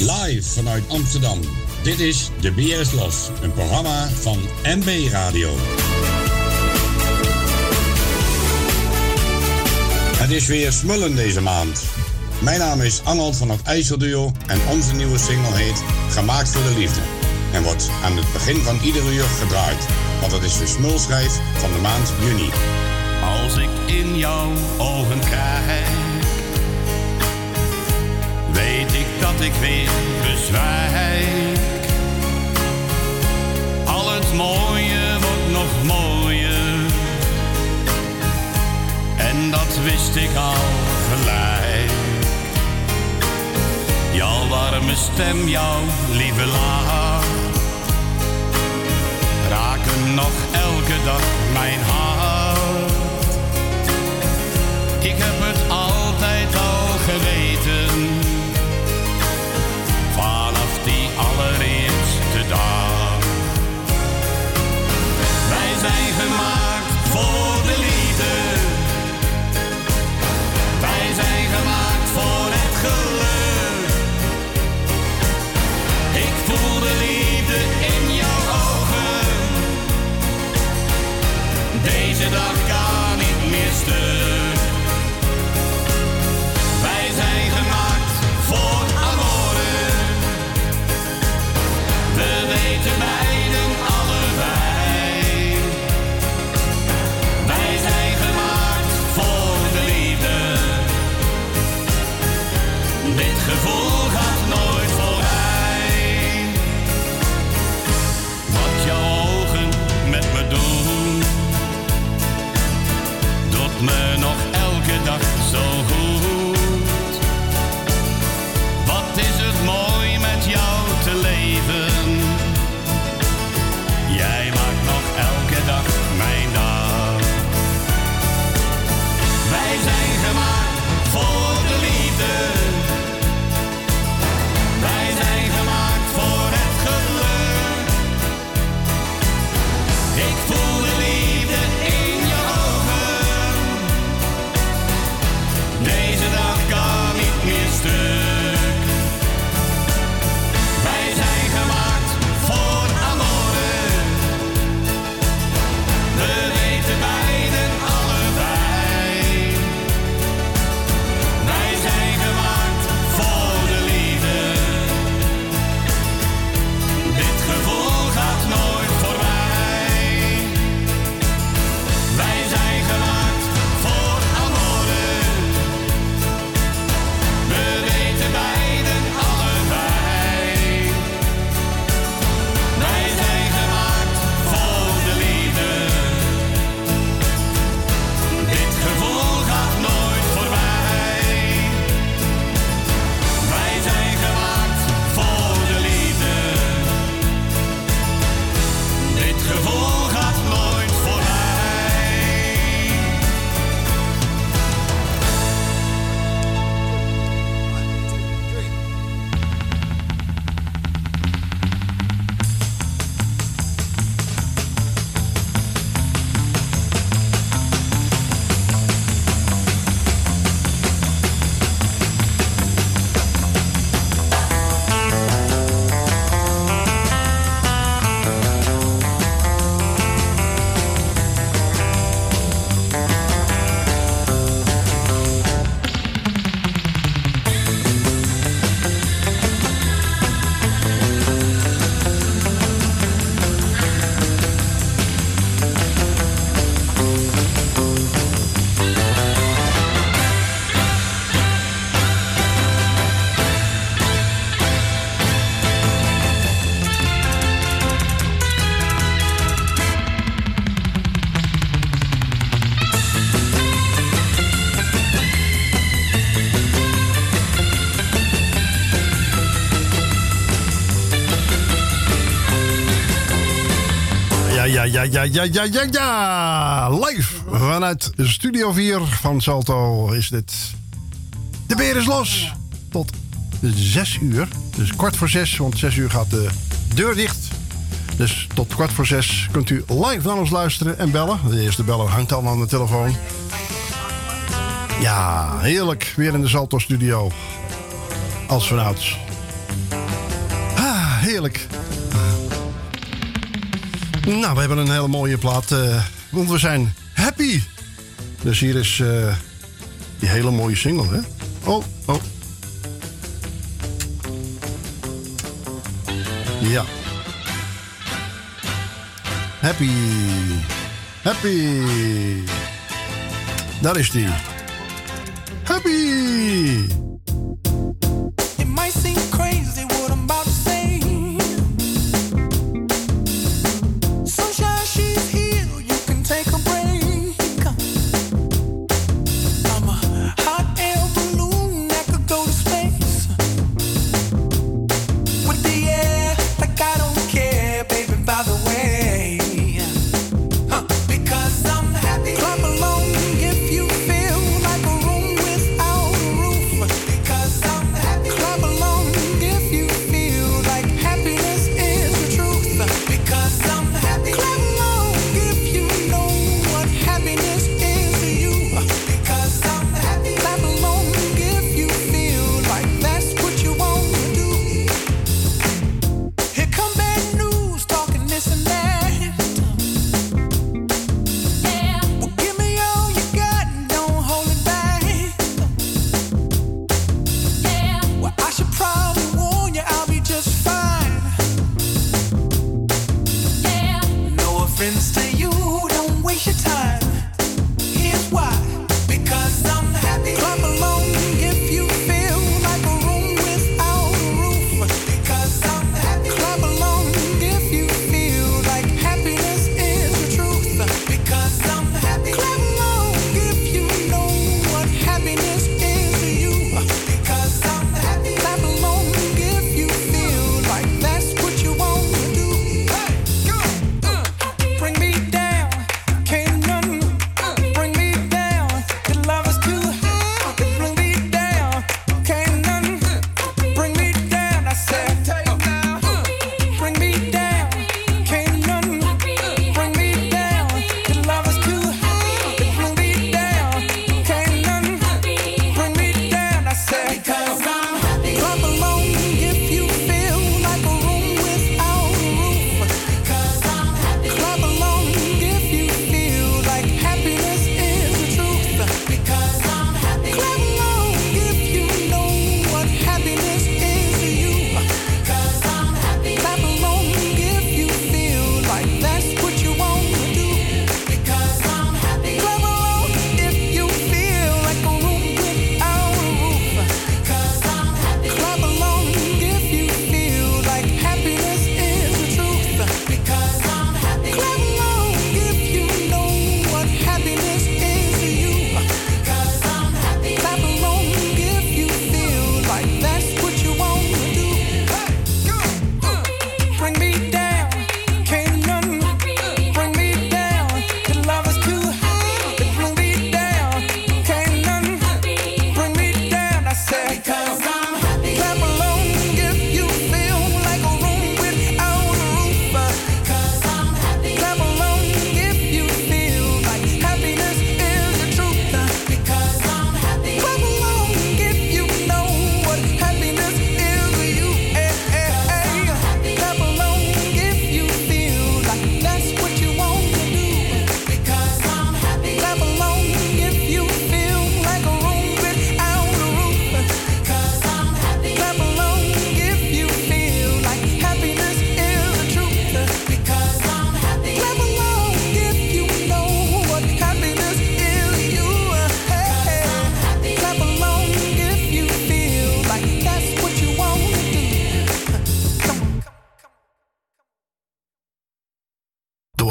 Live vanuit Amsterdam. Dit is De is Los, een programma van MB Radio. Het is weer smullen deze maand. Mijn naam is Arnold van het IJsselduo en onze nieuwe single heet Gemaakt voor de Liefde. En wordt aan het begin van ieder uur gedraaid, want het is de smulschijf van de maand juni. Als ik in jouw ogen kijk, dat ik weer bezwijk. Al het mooie wordt nog mooier, en dat wist ik al gelijk. Jouw warme stem, jouw lieve lach, raken nog elke dag mijn hart. Ik heb het altijd al geweten, gemaakt voor de liefde. Wij zijn gemaakt voor het geluk. Ik voel de liefde in jouw ogen. Deze dag kan niet meer. Wij zijn gemaakt voor amore. We weten beiden Ja, ja, ja, ja, ja, ja. Live vanuit Studio 4 van Salto is dit. De beer is los. Tot 6 uur. Dus kwart voor 6, want 6 uur gaat de deur dicht. Dus tot kwart voor 6 kunt u live naar ons luisteren en bellen. De eerste beller hangt al aan de telefoon. Ja, heerlijk. Weer in de Salto studio. Als vanouds. heerlijk. Nou, we hebben een hele mooie plaat. Uh, want we zijn happy. Dus hier is uh, die hele mooie single, hè? Oh, oh. Ja. Happy. Happy. Daar is die. Happy.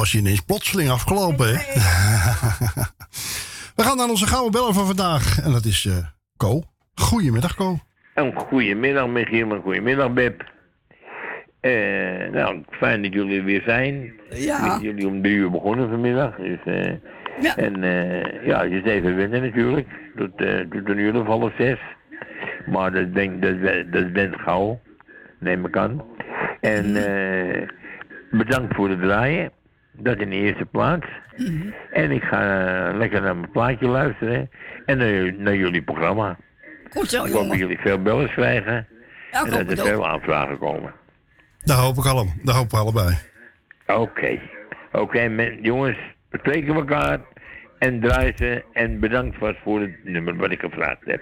Was je ineens plotseling afgelopen. Hè? We gaan naar onze gouden bellen van vandaag. En dat is uh, Co. Goedemiddag, Co. Een goedemiddag, Michiel. Een goedemiddag, Beb. Uh, nou, fijn dat jullie weer zijn. Ja. Met jullie om drie uur begonnen vanmiddag. Dus, uh, ja. En ja, je is even winnen natuurlijk. Tot, tot een uur of half zes. Maar dat, denk, dat, dat bent gauw. Neem ik aan. En bedankt voor het draaien. Dat in de eerste plaats. Mhm. En ik ga uh, lekker naar mijn plaatje luisteren. En naar, naar jullie programma. Goed zo, Ik hoop dat jullie veel bellen krijgen. Ja, en dat er veel aanvragen komen. Dat hoop ik allemaal. Dat hopen we allebei. Oké. Oké, jongens. We spreken elkaar. En draaien ze. En bedankt vast voor het nummer wat ik gevraagd heb.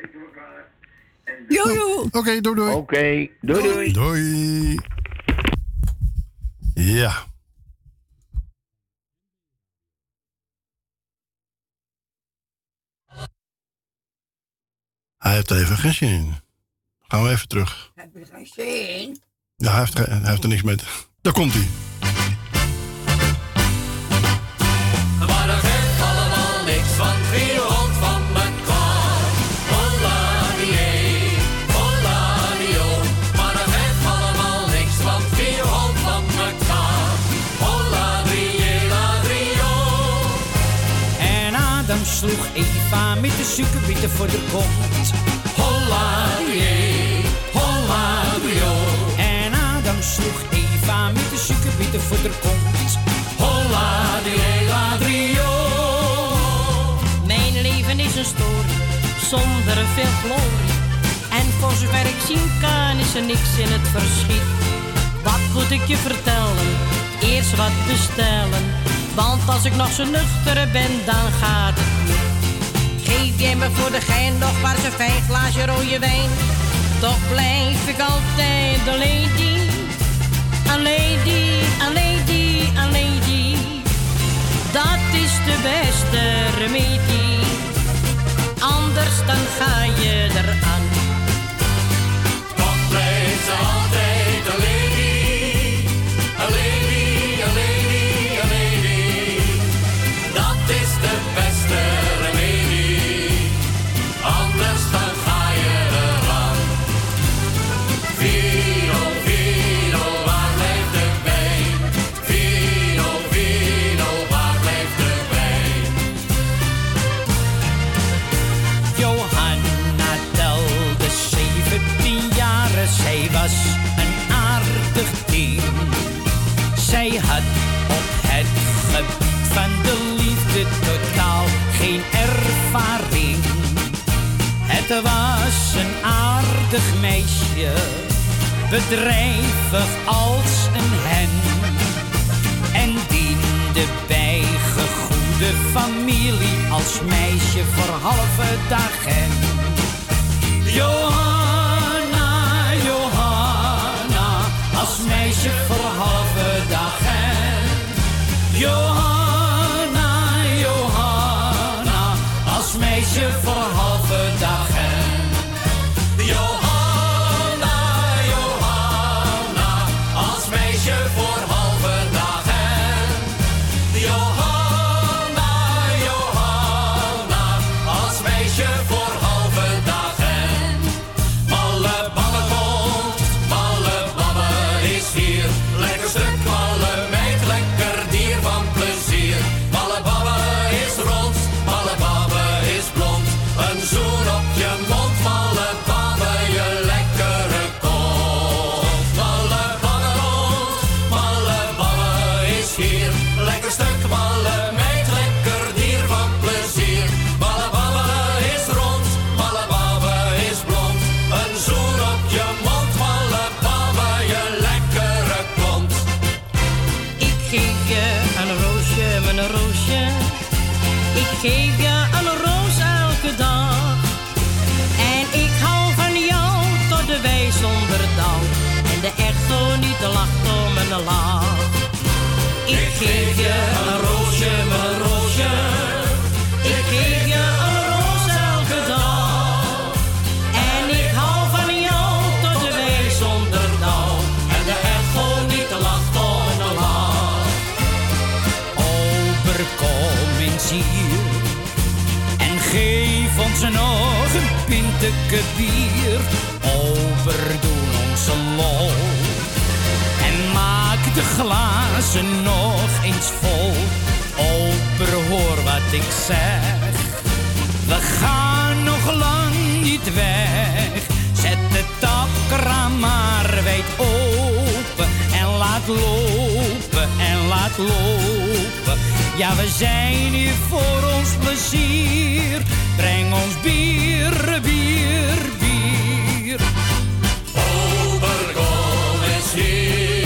Jojo. Oké, okay, doei doei. Oké, okay, doei doei. Doei. Ja. Hij heeft even geen zin. Gaan we even terug. Heb je geen zin? Ja, hij heeft, hij heeft er niks mee. Daar komt hij. Suikerbieten voor de kont. Holla die holla die en Adam sloeg Eva met de suikerbieten voor de kont. Holla trio. Mijn leven is een story zonder veel glorie. En voor zover ik zien kan is er niks in het verschiet. Wat moet ik je vertellen? Eerst wat bestellen. Want als ik nog zo nuchter ben, dan gaat het niet. Geef jij me voor de gein nog maar zo'n fijn glaasje rode wijn. Toch blijf ik altijd alleen die, alleen die, alleen die, alleen die. Dat is de beste remedie, anders dan ga je eraan. Toch blijft Was een aardig meisje, bedrijvig als een hen. En diende bij gegoede familie als meisje voor halve dagen. Johanna, geef je een roosje, mijn roosje. Ik geef je een roos elke dag. En ik hou van jou tot de wij zonder dauw. En de echo niet lacht om een lach. Ober, kom eens hier en geef ons nog een pinteke bier. Ober, doe ons een lol en maak de glazen nog vol. Hoor wat ik zeg. We gaan nog lang niet weg. Zet de tapkraam maar wijd open en laat lopen en laat lopen. Ja, we zijn hier voor ons plezier. Breng ons bier, bier, bier. Ober, kom eens hier.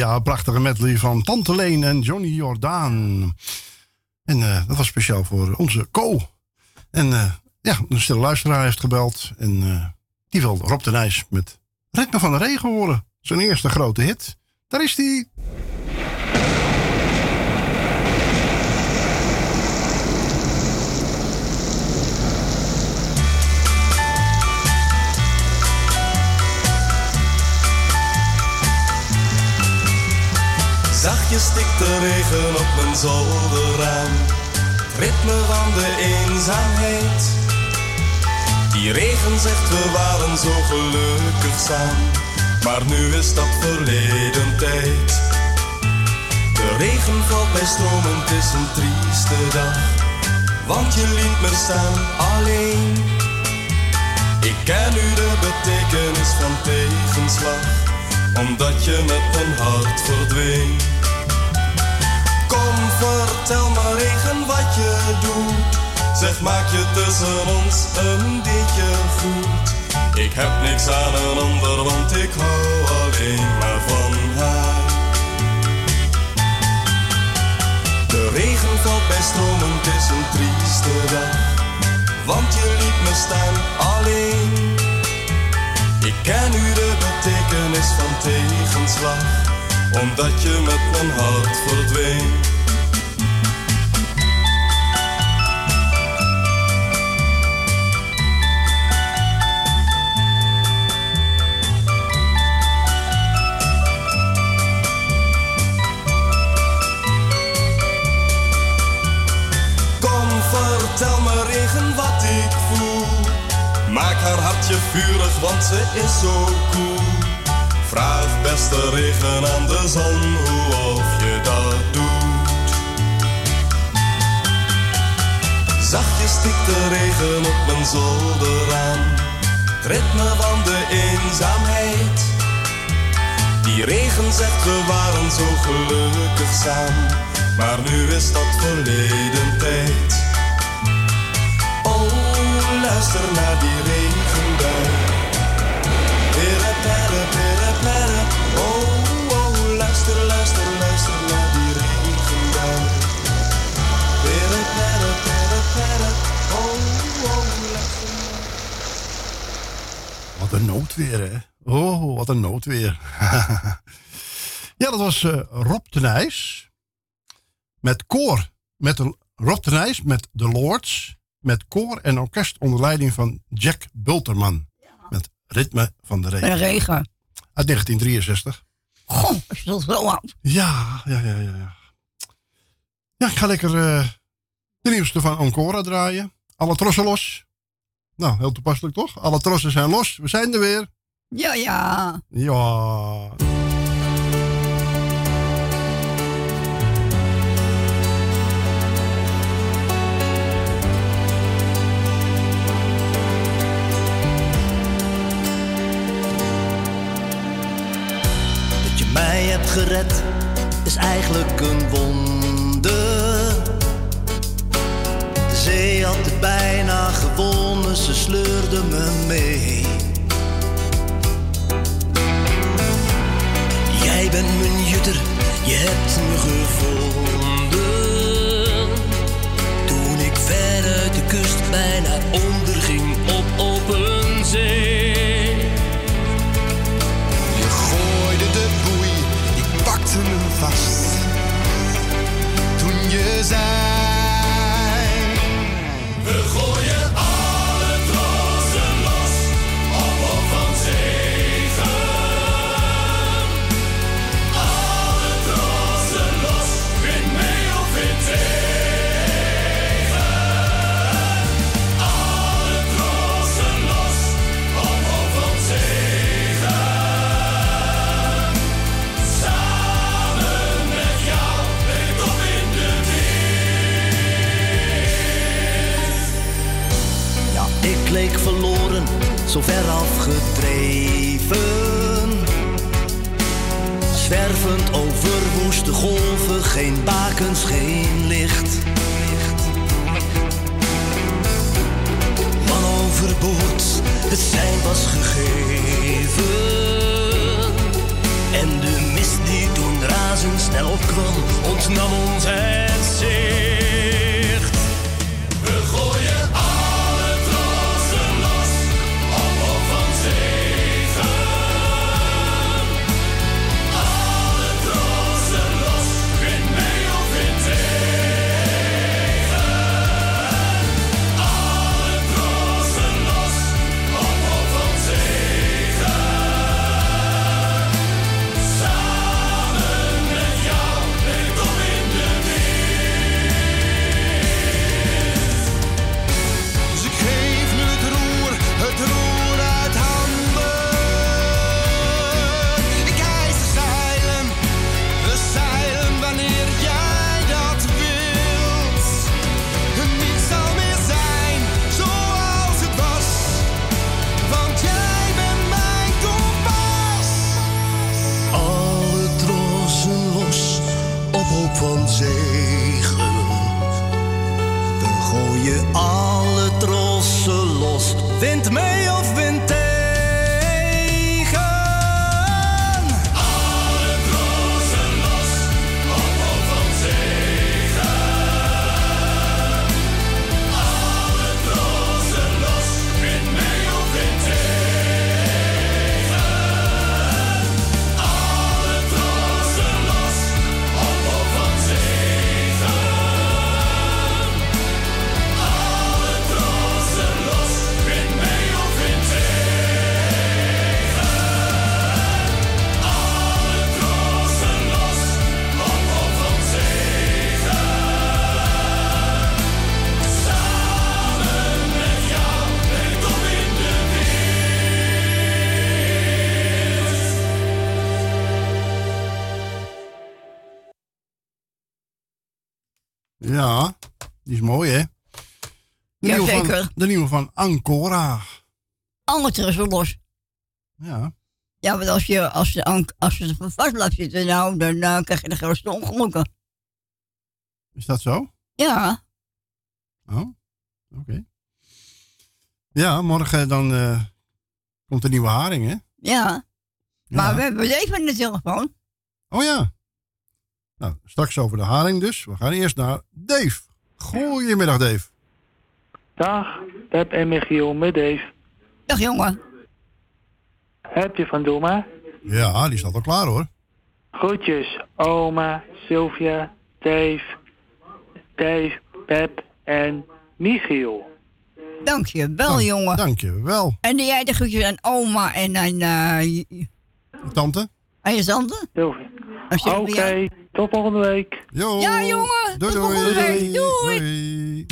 Ja, prachtige medley van Tante Leen en Johnny Jordaan. En eh, dat was speciaal voor onze Co. En eh, ja, een stille luisteraar heeft gebeld. En eh, die wilde Rob de Nijs met Ritme van de Regen horen. Zijn eerste grote hit. Daar is die. Zachtjes stikt de regen op mijn zolderraam. Ritme van de eenzaamheid. Die regen zegt we waren zo gelukkig samen. Maar nu is dat verleden tijd. De regen valt bij stromen, het is een trieste dag. Want je liet me staan alleen. Ik ken nu de betekenis van tegenslag omdat je met mijn hart verdween. Kom, vertel me regen wat je doet. Zeg, maak je tussen ons een beetje goed. Ik heb niks aan een ander, want ik hou alleen maar van haar. De regen valt bij stromen, het is een trieste dag. Want je liet me staan alleen. Ik ken nu de betekenis van tegenslag, omdat je met mijn hart verdween. Kom, vertel me regen wat ik voel. Maak haar hartje vurig, want ze is zo cool. Vraag beste regen aan de zon hoe of je dat doet. Zachtjes stikt de regen op mijn zolder aan. Het ritme van de eenzaamheid. Die regen zegt we waren zo gelukkig samen. Maar nu is dat verleden tijd. Oh, luister naar die regenbui. Wat een noodweer, hè? Oh, wat een noodweer. ja, dat was eh, Rob de Nijs. Met koor. Met de, Rob de Nijs met de Lords. Met koor en orkest onder leiding van Jack Bulterman. Met Ritme van de Regen. Een regen. Uit 1963. Goh, is dat wel oud. Ja, ja, ja, ja. Ja, ja ik ga lekker eh, de nieuwste van Ancora draaien. Alle trossen los. Nou, heel toepasselijk toch? Alle trossen zijn los. We zijn er weer. Ja, ja. Ja. Dat je mij hebt gered is eigenlijk een wonder. Zee had het bijna gewonnen, ze sleurde me mee. Jij bent mijn jutter, je hebt me gevonden. Toen ik ver uit de kust bijna onderging op open zee. Je gooide de boei, ik pakte hem vast. Toen je zei. zo ver afgedreven. Zwervend over woeste golven, geen bakens, geen licht. Man overboord, het zijn was gegeven. En de mist die toen razendsnel opkwam, ontnam ons het zee. Ancora. is wel los. Ja. Ja, want als je, als je, als je vast blijft zitten, nou, dan krijg je de grootste ongelukken. Is dat zo? Ja. Oh, oké. Ja, morgen dan uh, komt een nieuwe haring, hè? Ja. Maar we hebben even met de telefoon. Oh ja. Nou, straks over de haring dus. We gaan eerst naar Dave. Goedemiddag, Dave. Dag, Pep en Michiel met Dave. Dag jongen. Heb je van Doma? Ja, die staat al klaar hoor. Groetjes, oma, Sylvia, Dave, Dave, Pep en Michiel. Dankjewel, Dank, jongen. Dankjewel. En jij de groetjes aan oma en aan... Uh, tante? Aan je tante? Oké. Tot volgende week. Ja, jongen. Doei, tot doei. volgende week. doei. doei.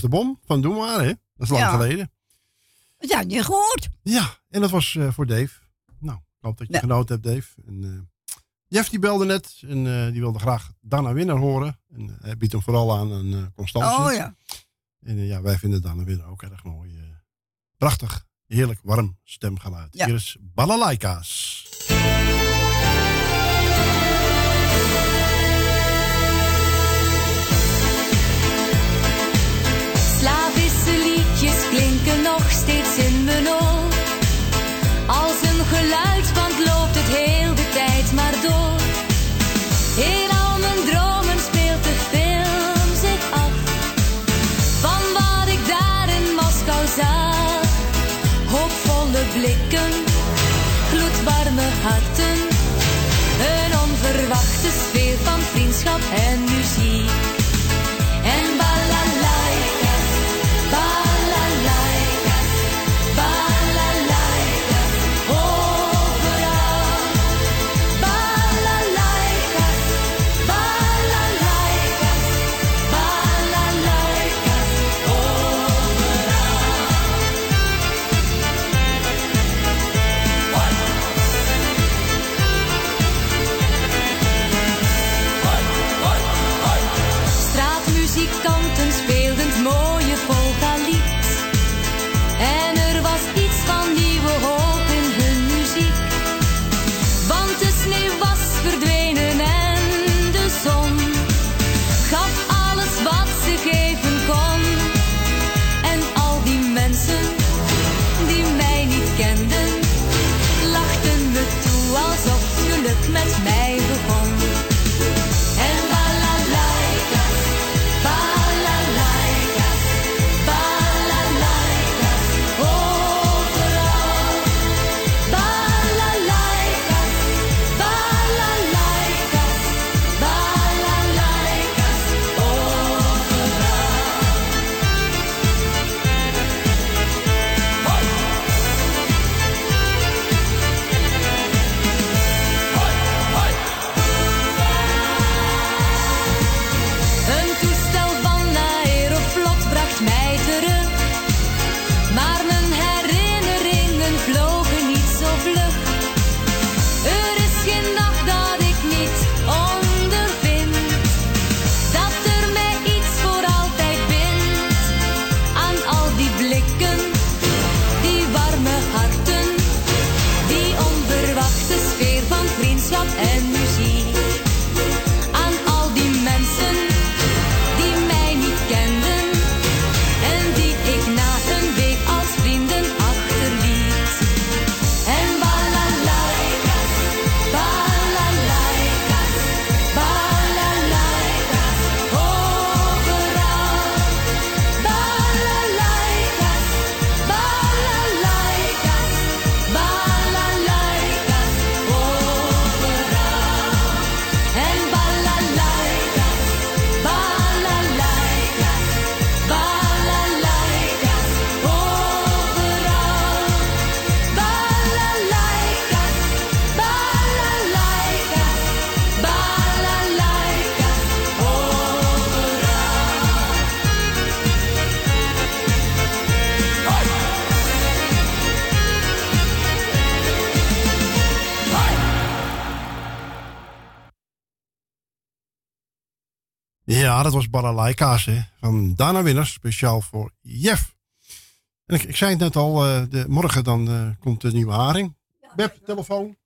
Was de bom van Doe maar, hè? Dat is lang Ja. geleden. Wat had je gehoord? Ja, en dat was eh, voor Dave. Nou, ik hoop dat je Ja. genoten hebt, Dave. En, eh, Jeff die belde net en eh, die wilde graag Dana Winner horen. En hij biedt hem vooral aan eh, Constantie. Oh ja. En ja, wij vinden Dana Winner ook erg mooi. prachtig, heerlijk, warm stemgeluid. Ja. Hier is Balalaika's. In mijn oor. Als een geluidsband loopt het heel de tijd maar door. In al mijn dromen speelt de film zich af. Van wat ik daar in Moskou zag. Hoopvolle blikken, gloedwarme harten. Een onverwachte sfeer van vriendschap en muziek. Ja, dat was Balalaika's hè, van Dana Winners, speciaal voor Jeff. En ik, ik zei het net al, eh, de, morgen dan eh, komt de nieuwe haring. Beb, telefoon.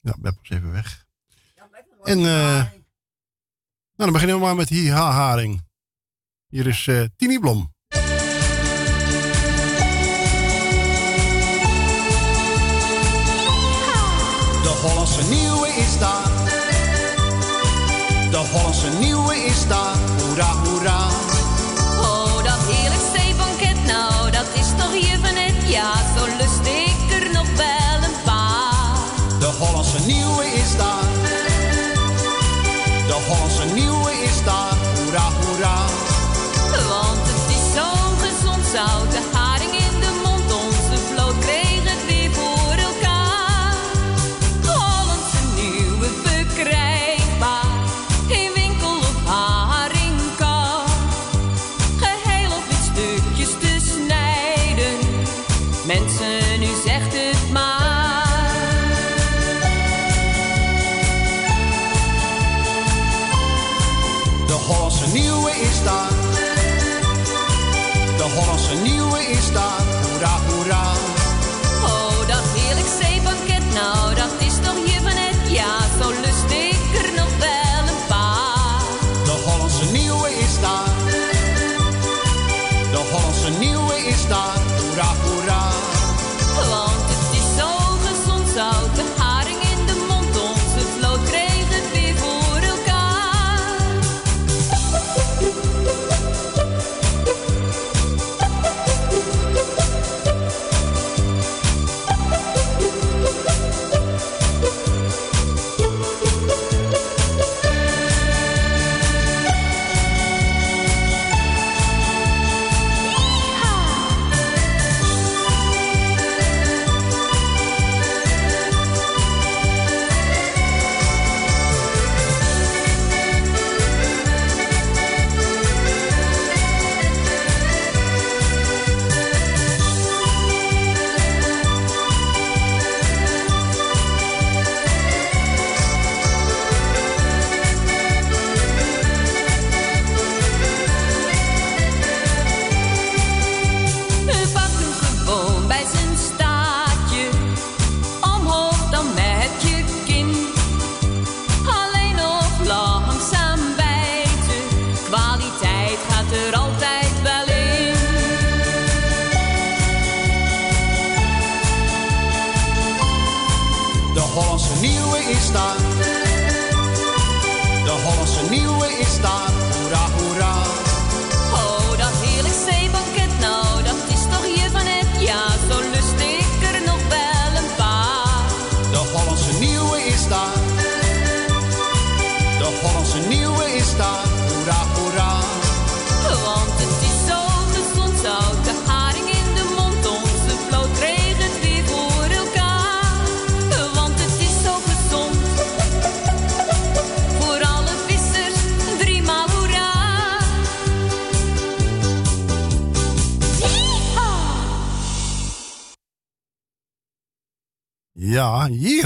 Ja, Beb was even weg. En eh, nou, dan beginnen we maar met Ha Haring. Hier is eh Tini Blom. De Hollandse nieuwe Hollandse nieuwe is daar. Hoera, hoera.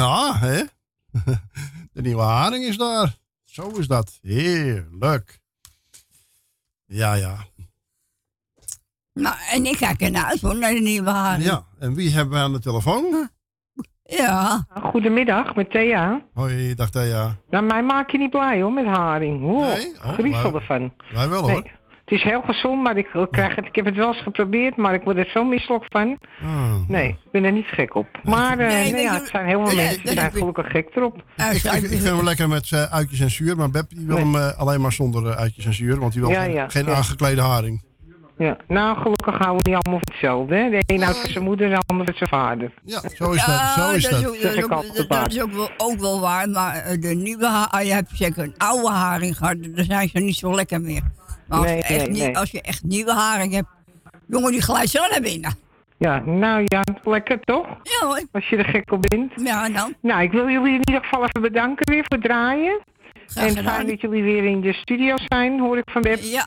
Ja, hè? De nieuwe haring is daar. Zo is dat. Heerlijk. Ja, ja. Nou, en ik kijk ernaar uit hoor, naar de nieuwe haring. Ja, en wie hebben we aan de telefoon? Ja. Goedemiddag, met Thea. Hoi, dag Thea. Nou, mij maak je niet blij hoor, met haring. Oeh, Oh, griezel wij- ervan. Wij wel Nee, hoor. Het is heel gezond, maar ik, ik krijg het, ik heb het wel eens geprobeerd, maar ik word er zo misselijk van. Ah. Nee, ik ben er niet gek op. Maar eh, Nee, nee, weet ja, het zijn heel veel nee, mensen die zijn gelukkig gek erop. Ik, ik, ik vind hem lekker met eh, uitjes en zuur, maar Beb die wil Nee. hem eh, alleen maar zonder eh, uitjes en zuur, want die wil Ja, geen, ja, geen ja. aangeklede haring. Ja, nou, gelukkig houden we niet allemaal van hetzelfde. Hè? De een houdt van zijn moeder, de ander van zijn vader. Ja, zo is dat. Zo is dat. ook, dat, is ook, dat- dat is ook wel, ook wel waar, maar de nieuwe haring, je hebt zeker een oude haring gehad, daar zijn ze niet zo lekker meer. Maar als, Nee, je, echt, nee, nie- nee. als je echt nieuwe haring hebt, jongen, die glijdt zo naar binnen. Ja, nou ja, lekker toch? Ja hoor. Als je er gek op bent. Ja, dan. Nou, ik wil jullie in ieder geval even bedanken weer voor het draaien. Graag en fijn dat jullie weer in de studio zijn, hoor ik van Beb. Ja.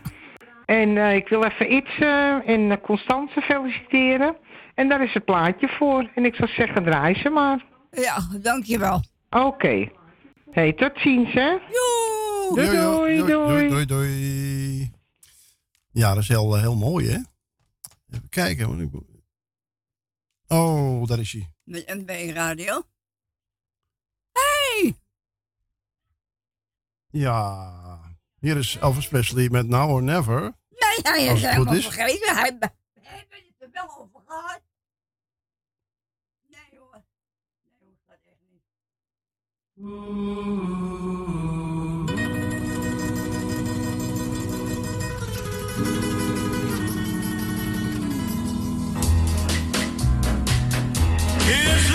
En eh, ik wil even Itze en uh, Constance feliciteren. En daar is het plaatje voor. En ik zou zeggen, draai ze maar. Ja, dankjewel. Oké. Hey, tot ziens, hè? Doei, doei, doei. doei, doei. Ja, dat is heel, eh, heel mooi, hè? Even kijken. want ik- Oh, daar is hij. Met MB Radio. Hey! Ja. Hier is Elvis Presley met Now or Never. Nee, hij Als is het goed helemaal is. vergeten. Hij hebben het er wel over gehad. Nee hoor. Nee hoor, dat echt niet. It's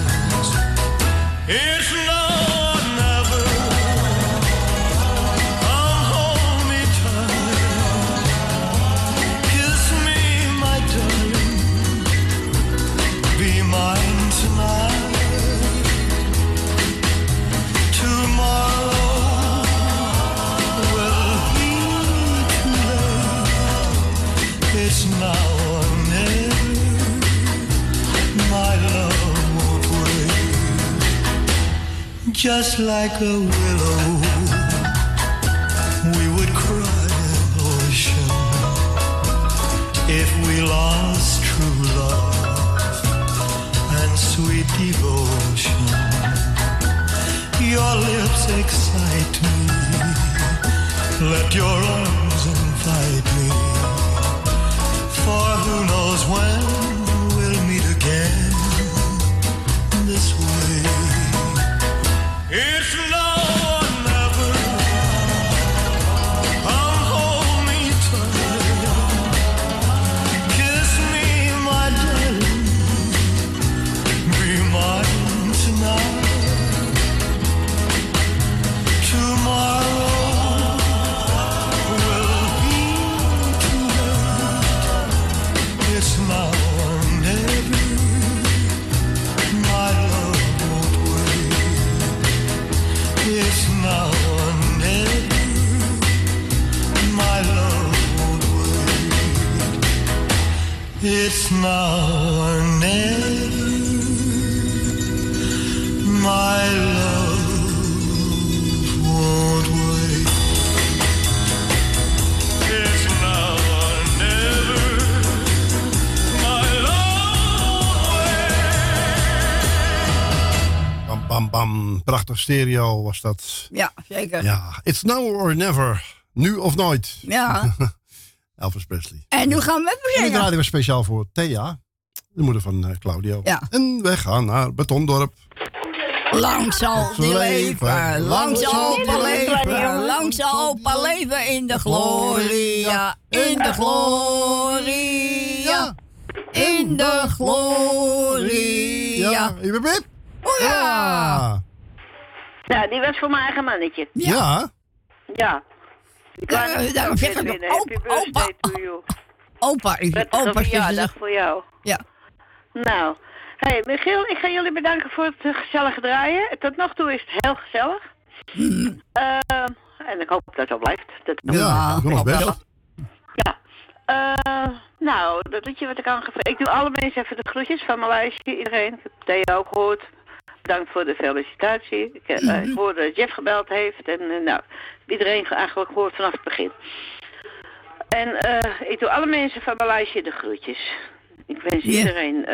It's now Just like a willow, we would cry an ocean if we lost true love and sweet devotion. Your lips excite me. Let your arms invite me. For who knows when Prachtig stereo was dat. Ja, zeker. Ja, it's now or never. Nu of nooit. Ja. Elvis Presley. En nu gaan we En die beginnen. draaien we speciaal voor Thea, de moeder van eh, Claudio. Ja. En we gaan naar Betondorp. Lang zal die leven, lang zal leven, lang zal opa leven in de gloria, in de gloria, in de gloria. Bent Bip? Oh ja! Nou, die was voor mijn eigen mannetje. Ja. Ja. Ja, daarom zeg ik nog, Happy birthday to you. Opa is Prettige opa is verjaardag voor jou. Ja. Nou, hey Michiel, ik ga jullie bedanken voor het gezellige draaien. Tot nog toe is het heel gezellig. Eh, en ik hoop dat het ook blijft. Dat Ja, ons best. Ja. Eh, nou, dat liedje wat ik aangegeven. Ik doe alle mensen even de groetjes van mijn lijstje. Iedereen. Ik heb Thea ook gehoord. Bedankt voor de felicitatie. Ik, eh, Mhm. ik hoorde dat Jeff gebeld heeft. En eh, nou, iedereen eigenlijk gehoord vanaf het begin. En eh, ik doe alle mensen van lijstje de groetjes. Ik wens iedereen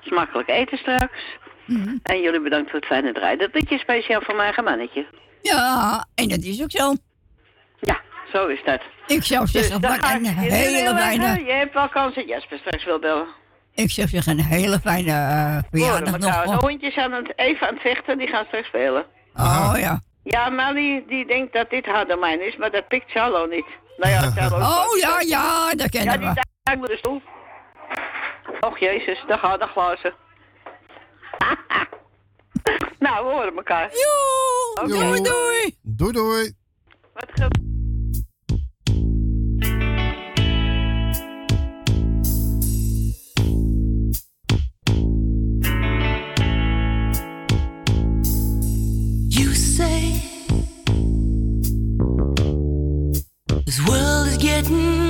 smakelijk eten straks. Mhm. En jullie bedankt voor het fijne draaien. Dat liedje is speciaal voor mijn eigen mannetje. Ja, en dat is ook zo. Ja, zo is dat. Ik zou zeggen, Dus wat een hele even- Je hebt wel kans dat Jasper straks wil bellen. Ik zou zeggen, een hele fijne Horen verjaardag elkaar. nog. De hondjes aan het, even aan het vechten, die gaan straks spelen. Oh ja. Ja, Melly die denkt dat dit haar domein is, maar dat pikt Charlo niet. Nou ja, Charlo Oh ja, ja, dat Ja, kennen die we. duikt met de stoel. Och jezus, daar gaat de glazen. nou, we horen elkaar. Joe, doei doei. Doei doei. Wat ge- this world is getting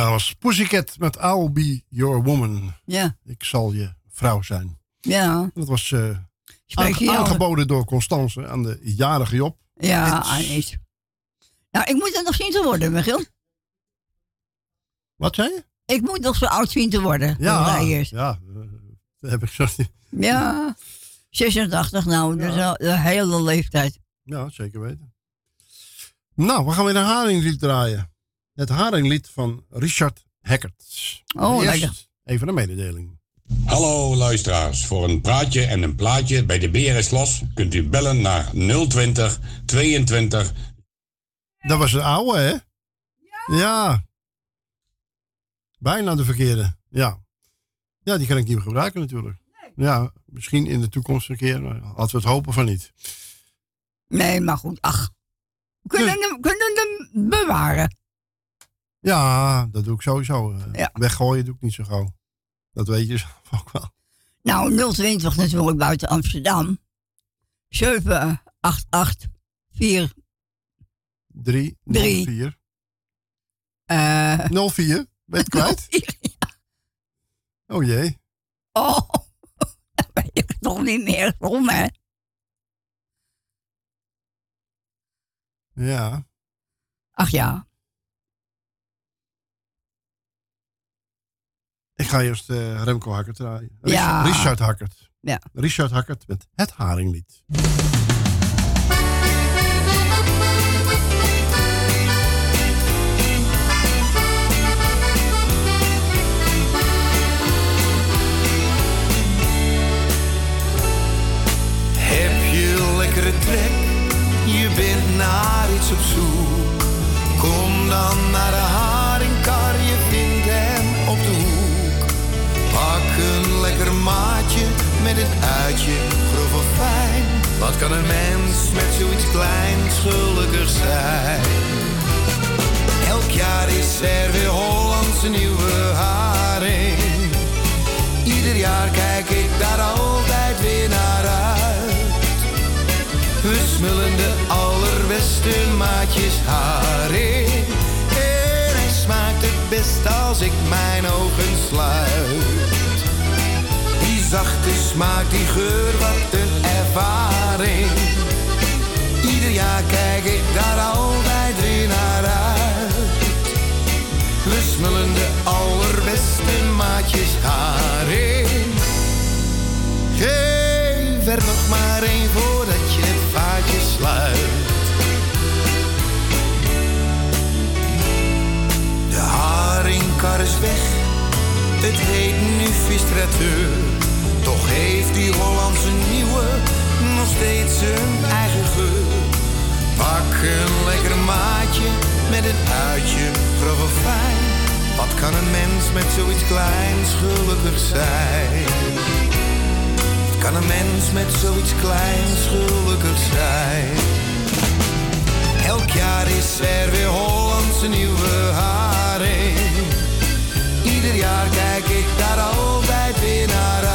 Ja, was Pussycat met I'll Be Your Woman. Ja. Ik zal je vrouw zijn. Ja. Dat was eh, aangeboden door Constance aan de jarige Job. Ja, Anies. Nou, ik moet er nog zien te worden, Michiel. Wat zei je? Ik moet nog zo oud zien te worden. Ja, Ja. Ja eh, dat heb ik zo niet. Ja. 86 nou, dat is al hele leeftijd. Ja, zeker weten. Nou, we gaan weer een haringlied draaien. Het haringlied van Richard Hackert. Oh, lekker. Even een mededeling. Hallo luisteraars, voor een praatje en een plaatje bij de Beer is Los kunt u bellen naar 020 22 Dat was een oude, hè? Ja. Bijna de verkeerde. Ja. Ja, die kan ik niet meer gebruiken natuurlijk. Ja, misschien in de toekomst een keer. maar Laten we het hopen van niet. Nee, maar goed, ach. We kunnen, hem, kunnen hem bewaren. Ja, dat doe ik sowieso. eh. Ja. Weggooien doe ik niet zo gauw. Dat weet je zelf ook wel. Nou, 020 natuurlijk buiten Amsterdam. 788 4 3, Drie. 04. eh 04? Ben je het kwijt? Oh jee. Oh, dat weet ik toch niet meer om, hè? Ja. Ach ja. Ik ga eerst eh, Remco Hakkert draaien. Ja. Richard Hakkert. Ja. Richard Hakkert met het Haringlied. Heb je lekkere trek, je bent naar met een uitje, grof of fijn. Wat kan een mens met zoiets kleins gelukkig zijn? Elk jaar is er weer Hollandse nieuwe haring. Ieder jaar kijk ik daar altijd weer naar uit. We smullen de allerbeste maatjes haring. En hij smaakt het best als ik mijn ogen sluit. Zachte smaak, die geur, wat een ervaring. Ieder jaar kijk ik daar altijd weer naar uit. We de allerbeste maatjes haring. Geef er nog maar één voordat je het vaatje sluit. De haringkar is weg, het heet nu vistrateur. Toch heeft die Hollandse nieuwe nog steeds zijn eigen geur. Pak een lekker maatje met een uitje, of fijn. Wat kan een mens met zoiets kleins gelukkig zijn? Wat kan een mens met zoiets kleins gelukkig zijn? Elk jaar is er weer Hollandse nieuwe haring. Ieder jaar kijk ik daar altijd weer naar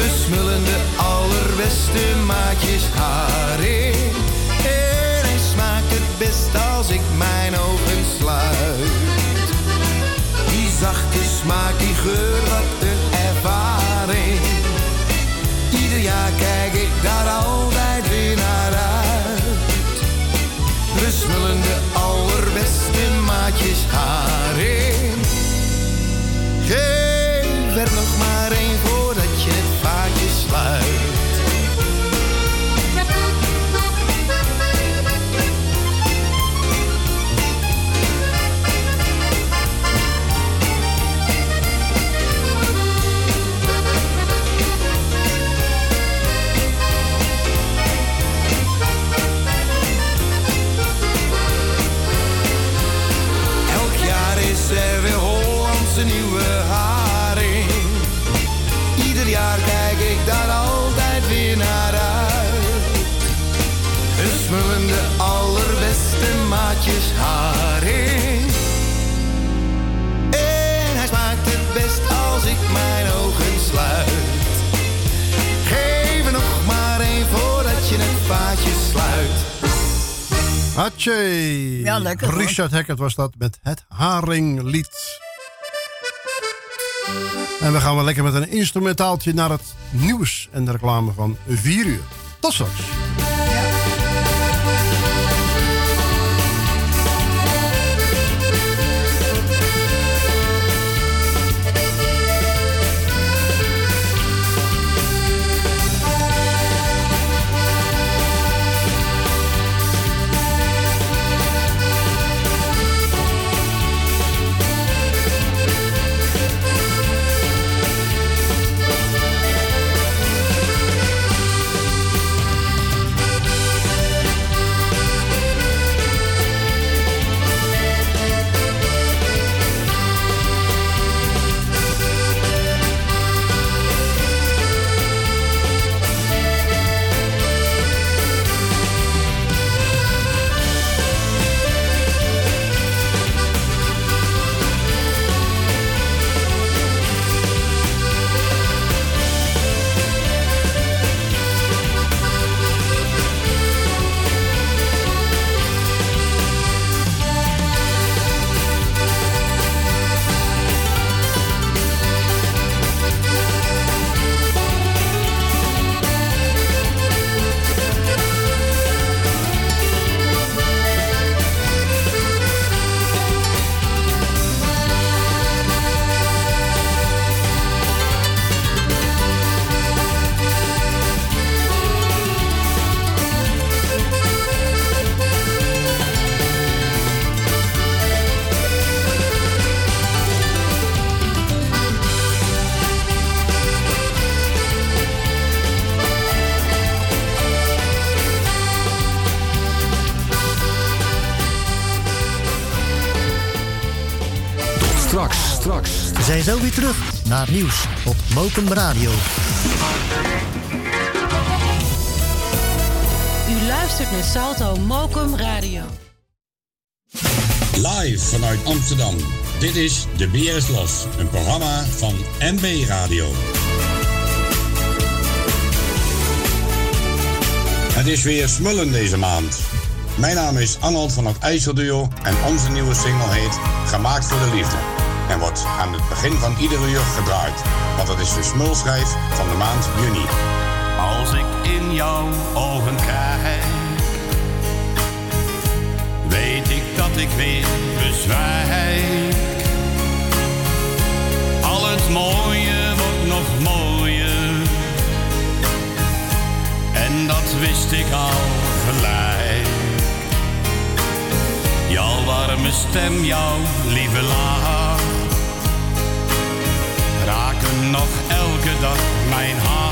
we smullen de allerbeste maatjes haring. En hij smaakt het best als ik mijn ogen sluit. Die zachte smaak, die geur, wat ervaring. Ieder jaar kijk ik daar altijd weer naar uit. We smullen de allerbeste maatjes haring. Geen, Geef er nog maar één vaatje Hatje. Ja, lekker. Richard Hackett was dat met het Haringlied. En we gaan wel lekker met een instrumentaaltje naar het nieuws en de reclame van 4 uur. Tot. Straks, nieuws op Mokum Radio. U luistert naar Salto Mokum Radio. Live vanuit Amsterdam. Dit is De is Los, een programma van MB Radio. Het is weer smullen deze maand. Mijn naam is Arnold van het IJsselduo en onze nieuwe single heet Gemaakt voor de Liefde. En wordt aan het begin van ieder uur gedraaid, want het is de smulschijf van de maand juni. Als ik in jouw ogen kijk, weet ik dat ik weer bezwijk. Al het mooie wordt nog mooier, en dat wist ik al gelijk. Jouw warme stem, jouw lieve raken nog elke dag mijn hart.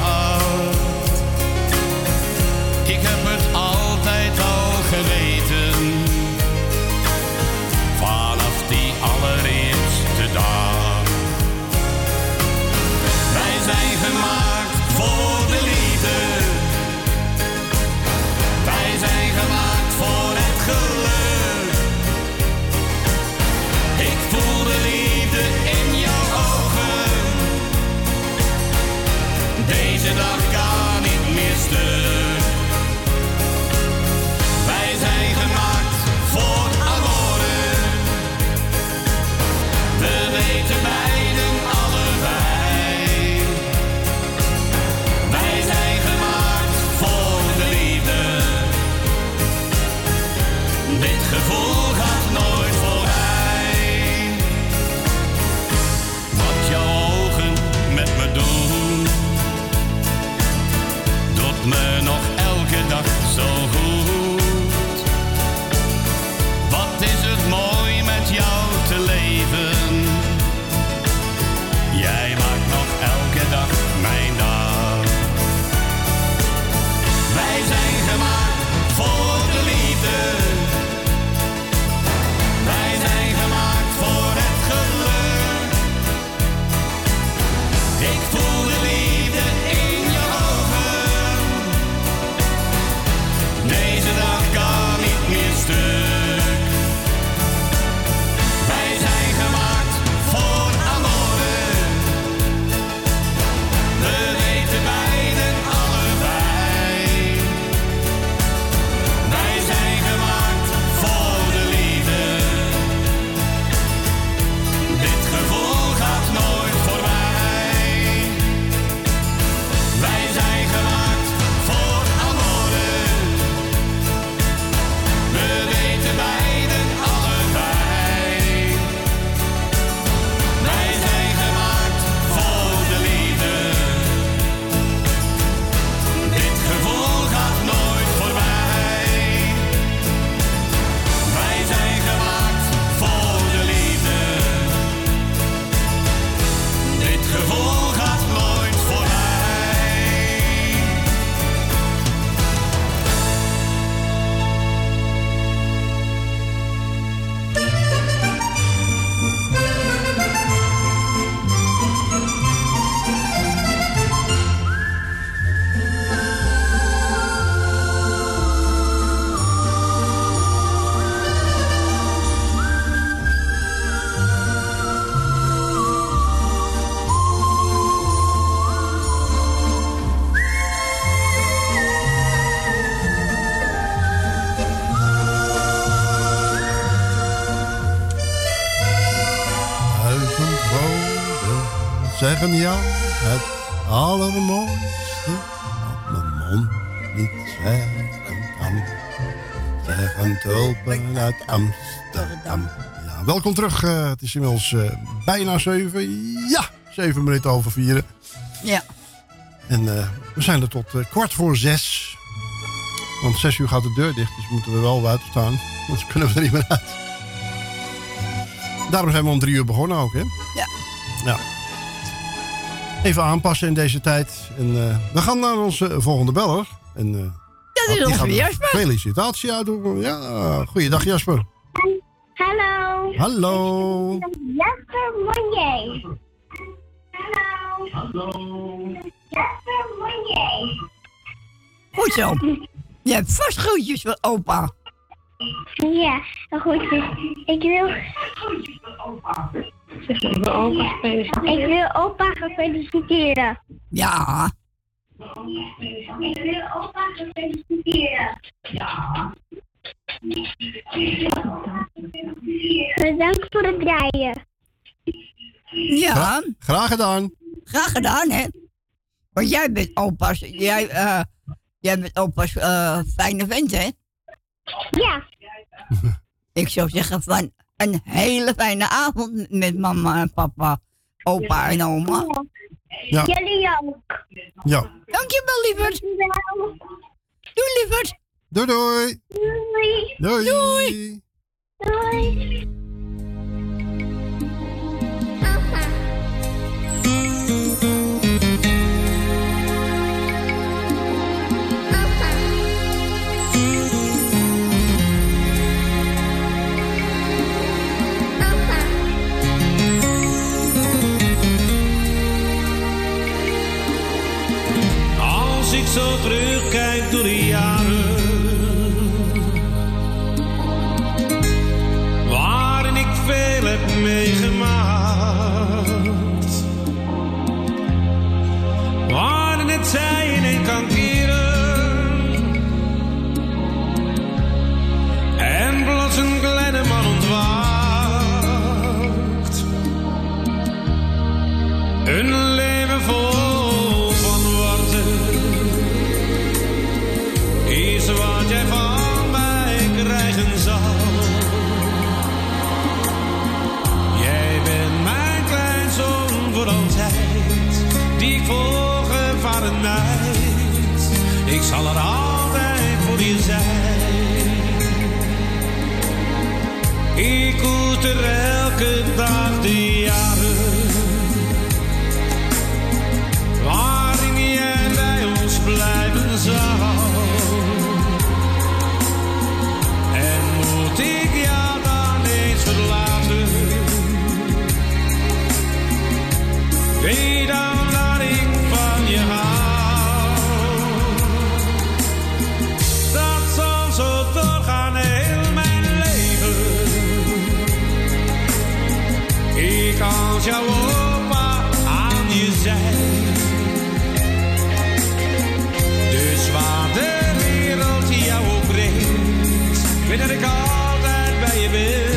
Jou het allermooiste wat mijn mond niet zeggen kan. Zeggen tulpen uit Amsterdam. Ja, welkom terug. eh, het is inmiddels eh, bijna zeven. Ja, zeven minuten over vieren. Ja. En eh, we zijn er tot kwart voor zes. Want zes uur gaat de deur dicht, dus moeten we wel buiten staan. Anders kunnen we er niet meer uit. Daarom zijn we om drie uur begonnen ook, hè? Ja. Ja. Even aanpassen in deze tijd. En eh, we gaan naar onze volgende beller. En, eh, Dat is onze Jasper. Felicitatie uitdoen. Ja, goeiedag Jasper. Hallo. Hallo. Jasper Monnier. Hallo. Hallo. Jasper Monnier. Goed zo. Je hebt vast groetjes voor opa. Ja, goed. Ik wil... Ik wil opa gaan feliciteren. Ja. Ik wil opa feliciteren. Ja. Bedankt voor het draaien. Ja. Graag gedaan. Graag gedaan, hè? Want jij bent opa's, jij, eh, jij bent opa's eh, fijne vent, hè? Ja. Ik zou zeggen van een hele fijne avond met mama en papa, opa en oma. Ja. Jullie ook. Ja. Dankjewel, lieverd. Doei, lieverd. Doei doei. Doei. Doei. Doei. Als zo terugkijk door de jaren Ik zal er altijd voor je zijn. Ik koester elke dag de jaren waarin jij bij ons blijven zou. En moet ik jou dan eens verlaten? Weet dan als jouw opa aan je zij. Dus waar de wereld jou ook brengt, weet dat ik altijd bij je ben.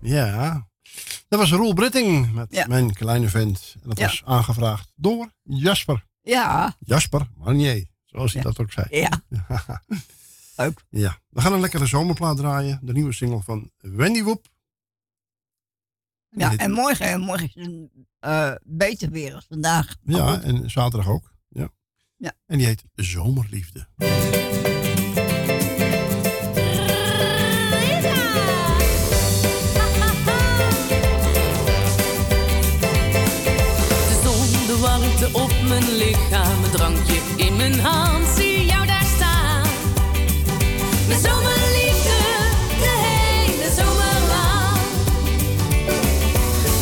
Ja. Dat was Roel Britting met Ja. Mijn Kleine Vent. En dat Ja. was aangevraagd door Jasper. Ja. Jasper Marnier, zoals hij Ja. dat ook zei. Ja. Leuk. Ja. We gaan een lekkere zomerplaat draaien. De nieuwe single van Wendy Woep. Ja, Dit- en morgen, morgen is het eh, beter weer als vandaag. Ja, en zaterdag ook. Ja. Ja. En die heet Zomerliefde. Mijn lichaam, een drankje in mijn hand, zie jou daar staan. Mijn zomerliefde, de hele zomer lang.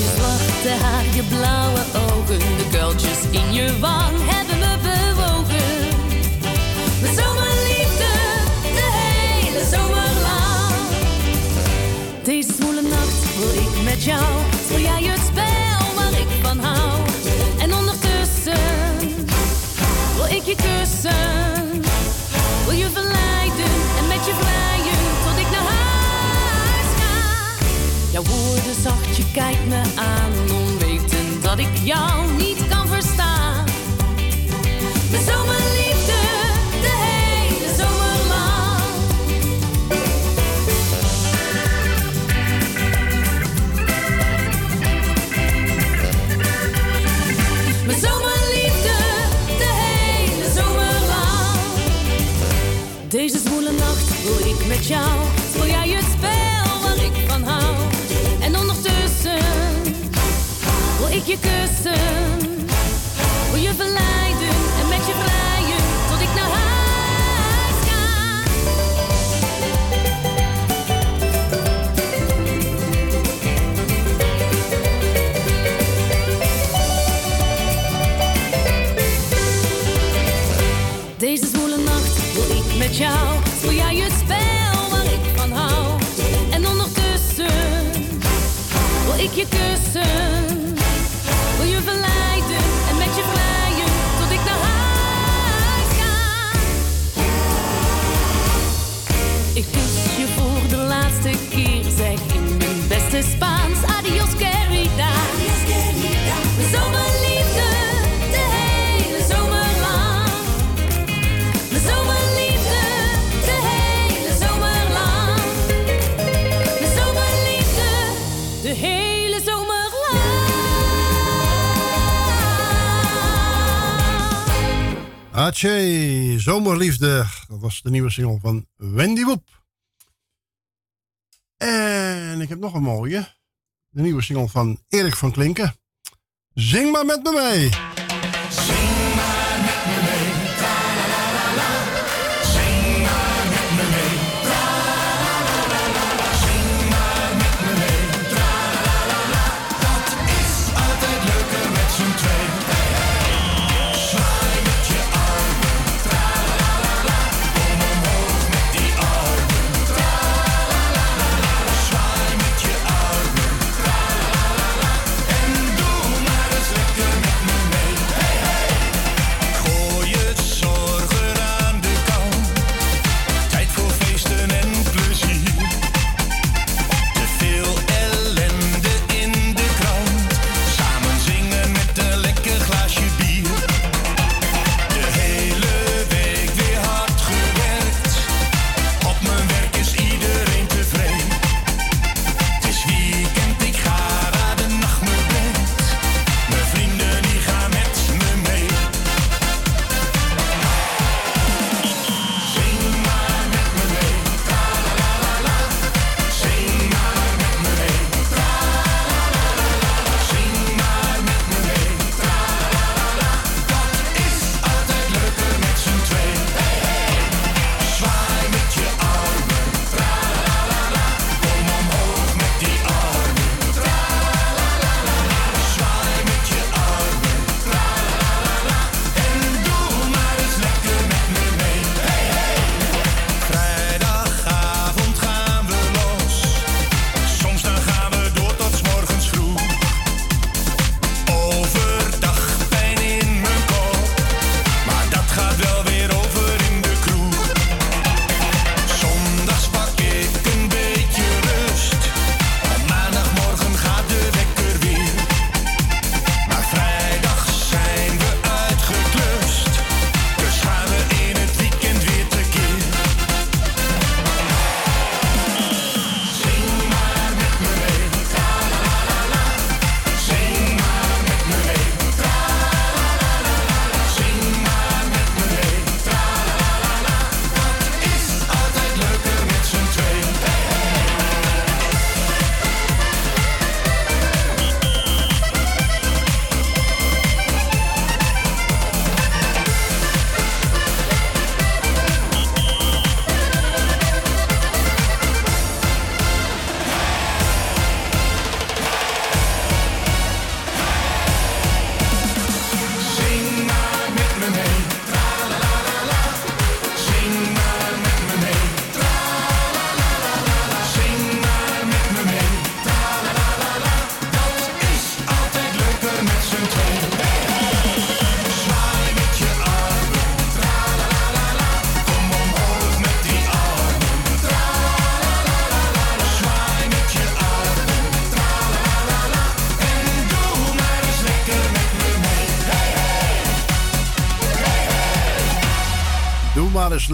Je zwarte haar, je blauwe ogen, de kuiltjes in je wang hebben me bewogen. Mijn zomerliefde, de hele zomer lang. Deze zwoele nacht wil ik met jou, wil je verleiden en met je vrijen tot ik naar huis ga. Jouw woorden zacht, je kijkt me aan, onwetend dat ik jou niet jou. Jij het spel waar ik van hou. En ondertussen wil ik je kussen. Wil je verleiden en met je vrijen tot ik naar huis ga. Deze zwoele nacht wil ik met jou. Je kussen. Wil je verleiden en met je vrijen tot ik naar huis ga. Ik kus je voor de laatste keer. Zeg in mijn beste Spaans. Atje, Zomerliefde. Dat was de nieuwe single van Wendy Woep. En ik heb nog een mooie. De nieuwe single van Erik van Klinken. Zing maar met me mee.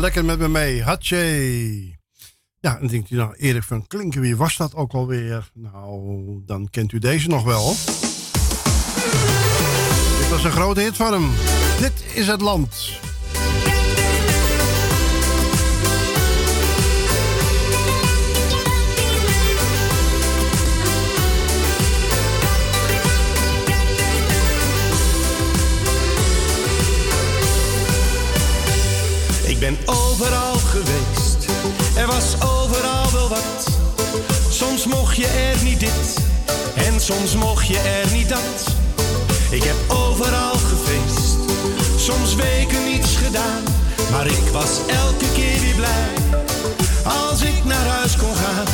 Lekker met me mee. Hatje. Ja, en denkt u nou, Erik van Klinken, wie was dat ook alweer? Nou, dan kent u deze nog wel. Dit was een grote hit van hem. Dit is het land. Ben overal geweest, er was overal wel wat. Soms mocht je er niet dit, en soms mocht je er niet dat. Ik heb overal gefeest, soms weken niets gedaan. Maar ik was elke keer weer blij, als ik naar huis kon gaan.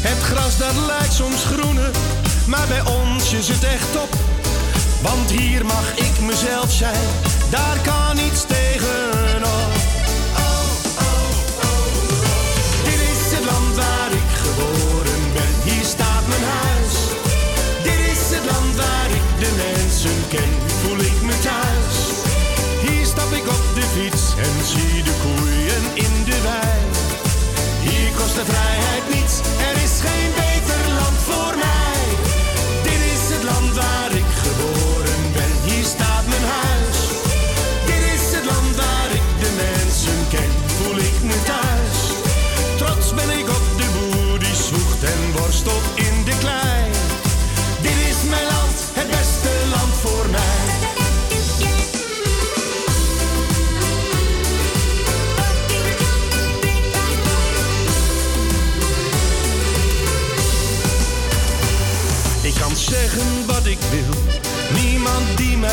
Het gras dat lijkt soms groener, maar bij ons is het echt top. Want hier mag ik mezelf zijn, daar kan niets tegenop. De mensen ken, voel ik me thuis. Hier stap ik op de fiets en zie de koeien in de wei. Hier kost de vrijheid niets,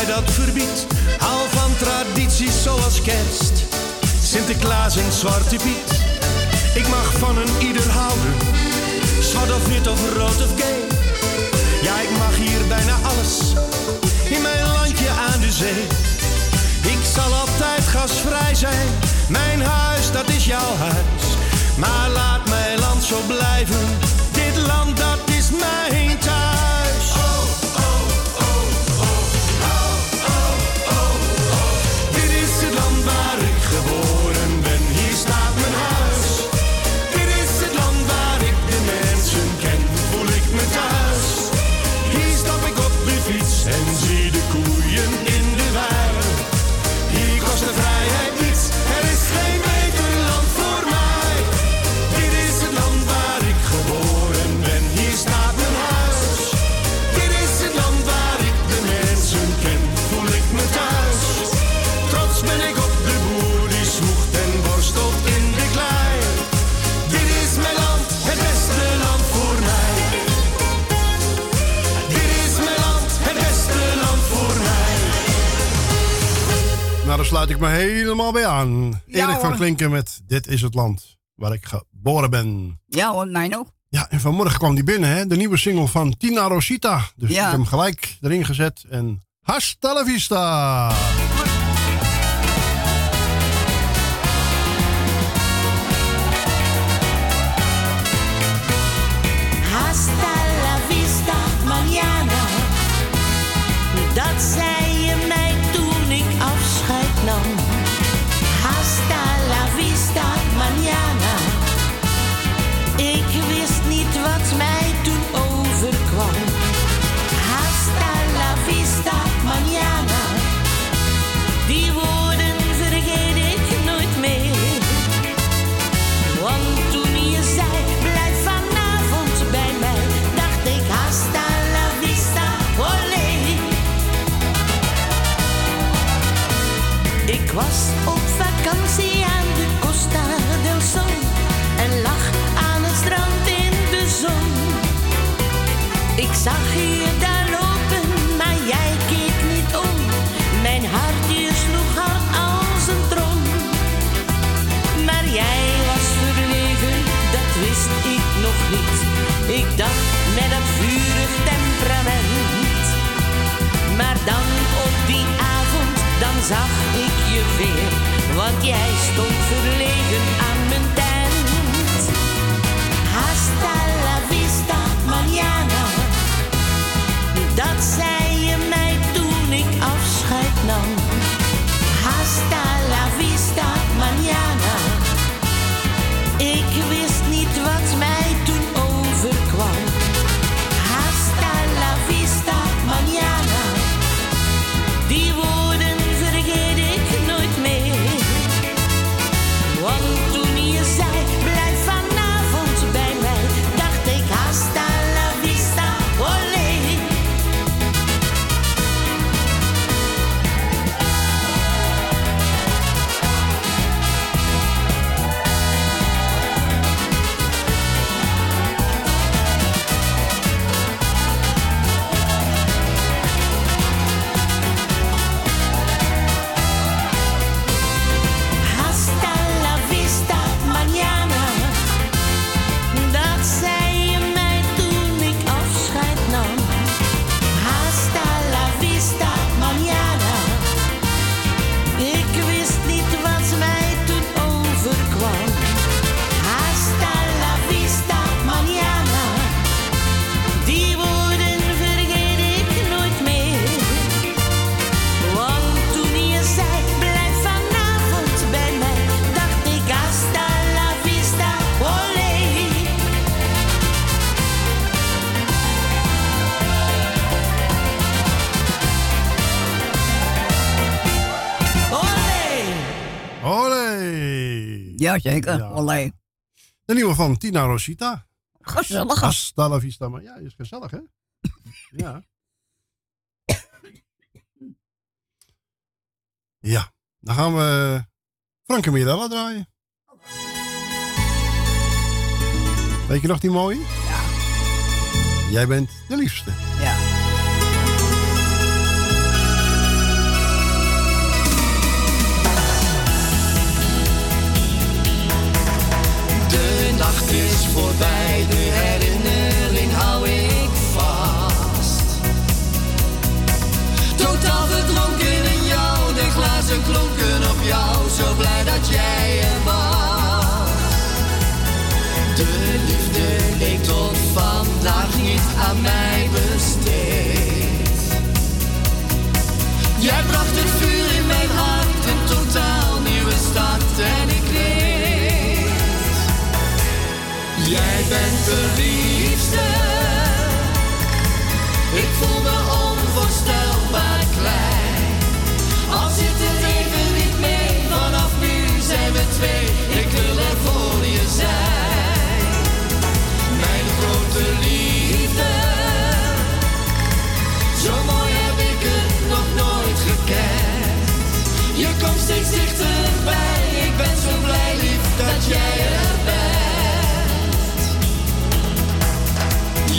dat verbiedt. Hou van tradities zoals kerst, Sinterklaas en Zwarte Piet. Ik mag van een ieder houden, zwart of wit of rood of gay. Ja, ik mag hier bijna alles, in mijn landje aan de zee. Ik zal altijd gasvrij zijn, mijn huis dat is jouw huis. Maar laat mijn land zo blijven, dit land dat is mijn thuis. Sluit ik me helemaal bij aan. Ja, Erik van. Klinken met Dit is het land waar ik geboren ben. Ja hoor, mijn ook. Ja, en vanmorgen kwam die binnen, hè? De nieuwe single van Tina Rosita. Dus ik heb hem gelijk erin gezet. En hasta la vista! Hasta la vista, mañana. Dat Ik jij Jazeker, Ja. olé. De nieuwe van Tina Rosita. Gezellig. Hasta la vista. Maar ja, is gezellig, hè? ja. Ja, dan gaan we Frank en Mirella draaien. Weet je nog die mooie? Ja. Jij bent de liefste. Ja. Nacht is voorbij, de herinnering hou ik vast. Totaal verdronken in jou, de glazen klonken op jou, zo blij dat jij er was. De liefde leek tot vandaag niet aan mij besteed. Jij bracht het bent de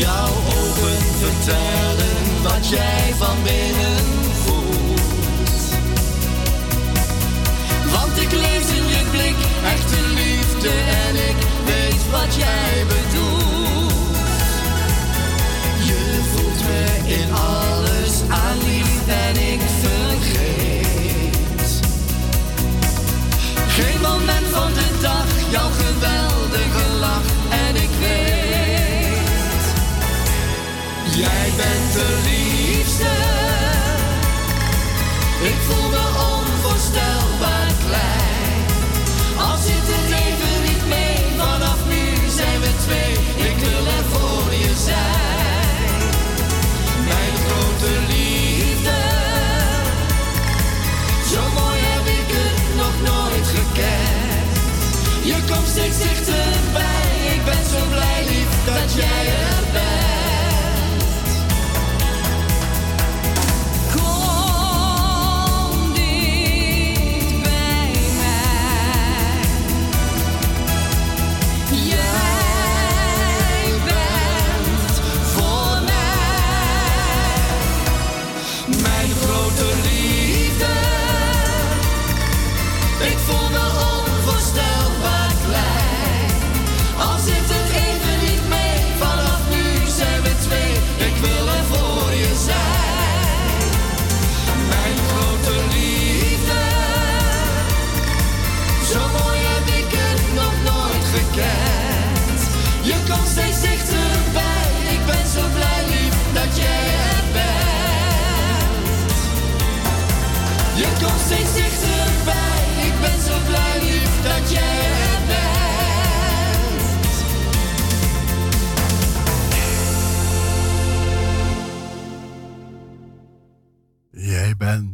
Jouw ogen vertellen wat jij van binnen voelt. Want ik lees in je blik echte liefde en ik weet wat jij bedoelt. Je voelt me in alles aan lief en ik vergeet. Geen moment van de dag, jouw geweldige de liefste. Ik voel me onvoorstelbaar klein. Al zit het even niet mee, vanaf nu zijn we twee. Ik wil er voor je zijn. Mijn grote liefde. Zo mooi heb ik het nog nooit gekend. Je komt steeds dichterbij. Ik ben zo blij, lief, dat jij er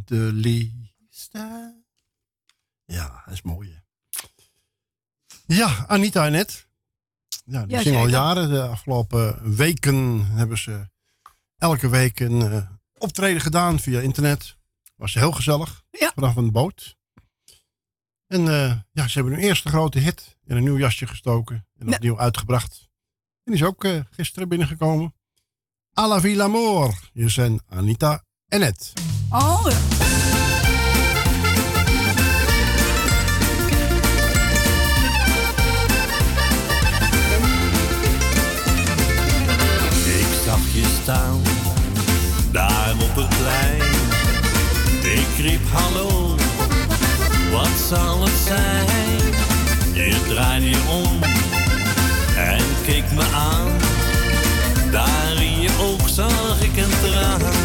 de liefste. Ja, dat is mooi. hè. Ja, Anita en Net. Ja, die Ja, zingen al jaren. De afgelopen weken hebben ze elke week een eh, optreden gedaan via internet. Was heel gezellig. Vanaf een boot. En eh, ja, ze hebben hun eerste grote hit in een nieuw jasje gestoken. En opnieuw uitgebracht. En die is ook eh, gisteren binnengekomen. A la Vie l'Amour. Hier zijn Anita en Net. Oh, ja. Je staan, daar op het plein. Ik riep hallo, wat zal het zijn? Je draaide je om en keek me aan. Daar in je oog zag ik een traan.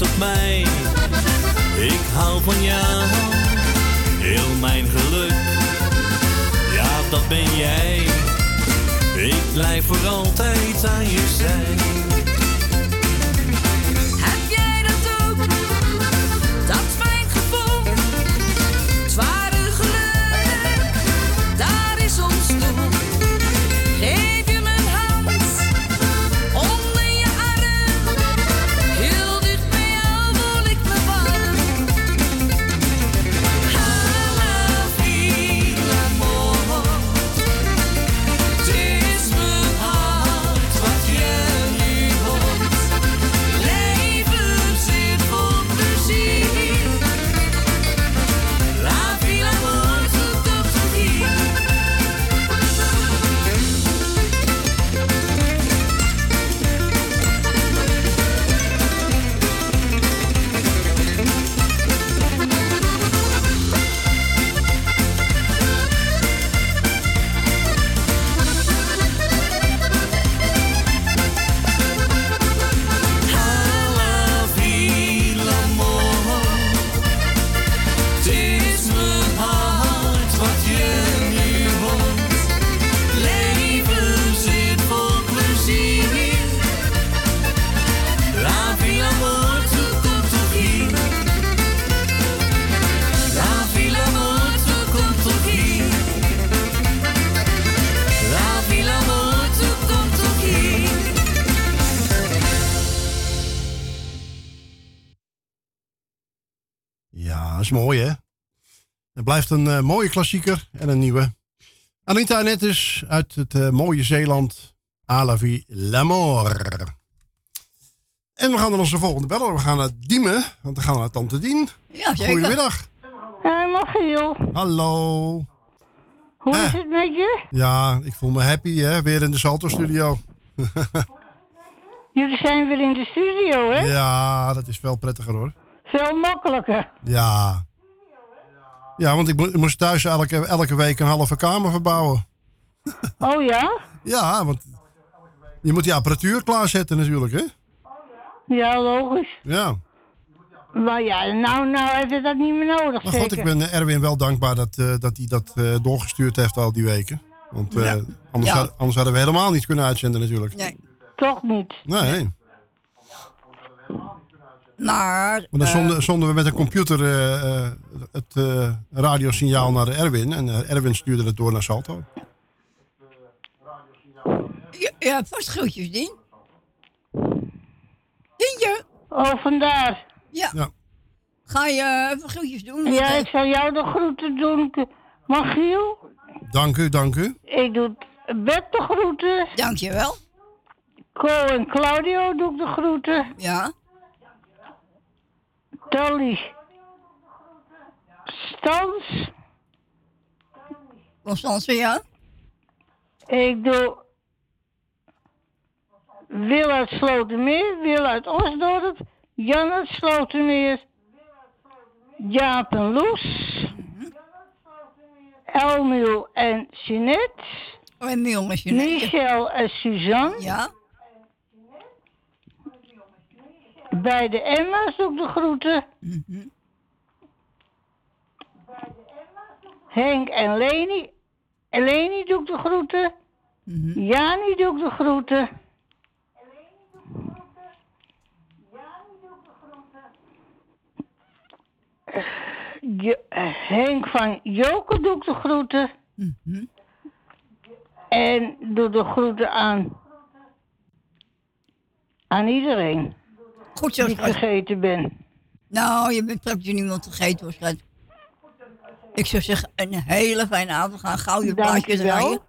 Op mij. Ik hou van jou, heel mijn geluk. Ja, dat ben jij. Ik blijf voor altijd aan je zij. Het blijft een eh, mooie klassieker en een nieuwe. Anita Nettis uit het eh, mooie Zeeland. À la vie, l'amour. En we gaan naar onze volgende beller. We gaan naar Diemen, want we gaan naar Tante Dien. Ja, zeker. Goedemiddag. Michiel. Hallo. Hoe Eh. is het met je? Ja, ik voel me happy hè. Weer in de Salto studio. Jullie zijn weer in de studio, hè? ja, dat is veel prettiger hoor. Veel makkelijker. Ja. Ja, want ik, mo- ik moest thuis elke, elke week een halve kamer verbouwen. Oh ja? Ja, want je moet die apparatuur klaarzetten natuurlijk, hè? Ja, logisch. Ja. Maar ja, nou, nou heb je dat niet meer nodig, Maar zeker? goed, ik ben eh, Erwin wel dankbaar dat, eh, dat hij dat eh, doorgestuurd heeft al die weken. Want eh, Ja. anders, Ja. had- anders hadden we helemaal niet kunnen uitzenden natuurlijk. Nee. Toch niet. Nee. Maar... Maar dan eh, zonden, zonden we met een computer eh, eh, het eh, radiosignaal naar Erwin. En Erwin stuurde het door naar Salto. je hebt vast groetjes, Dien. Dientje. Oh, vandaar. Ja. Ja. Ga je even groetjes doen? Ja, ik zal jou de groeten doen. Magiel, Dank u, dank u. ik doe Bert de groeten. Dankjewel. Co en Claudio doe ik de groeten. Ja. Tolly. Stans. Constance, ja. Ik doe Wil uit Slotermeer, Wil uit Osdorp, Jan uit Slotermeer, Jaap en Loes, Elmiel en Jeanette, Oh, en. Michel en Suzanne. Ja. Bij de Emma's doe ik de groeten. Henk en Leni. En Leni doe ik de groeten. Jani doe ik de groeten. Henk van Joker ik de groeten. En doe de groeten aan, aan iedereen. Goed zo, schat. vergeten ben. Nou, je bent praktisch niemand vergeten, hoor, schat. Ik zou zeggen, een hele fijne avond. Ga gauw je plaatje draaien.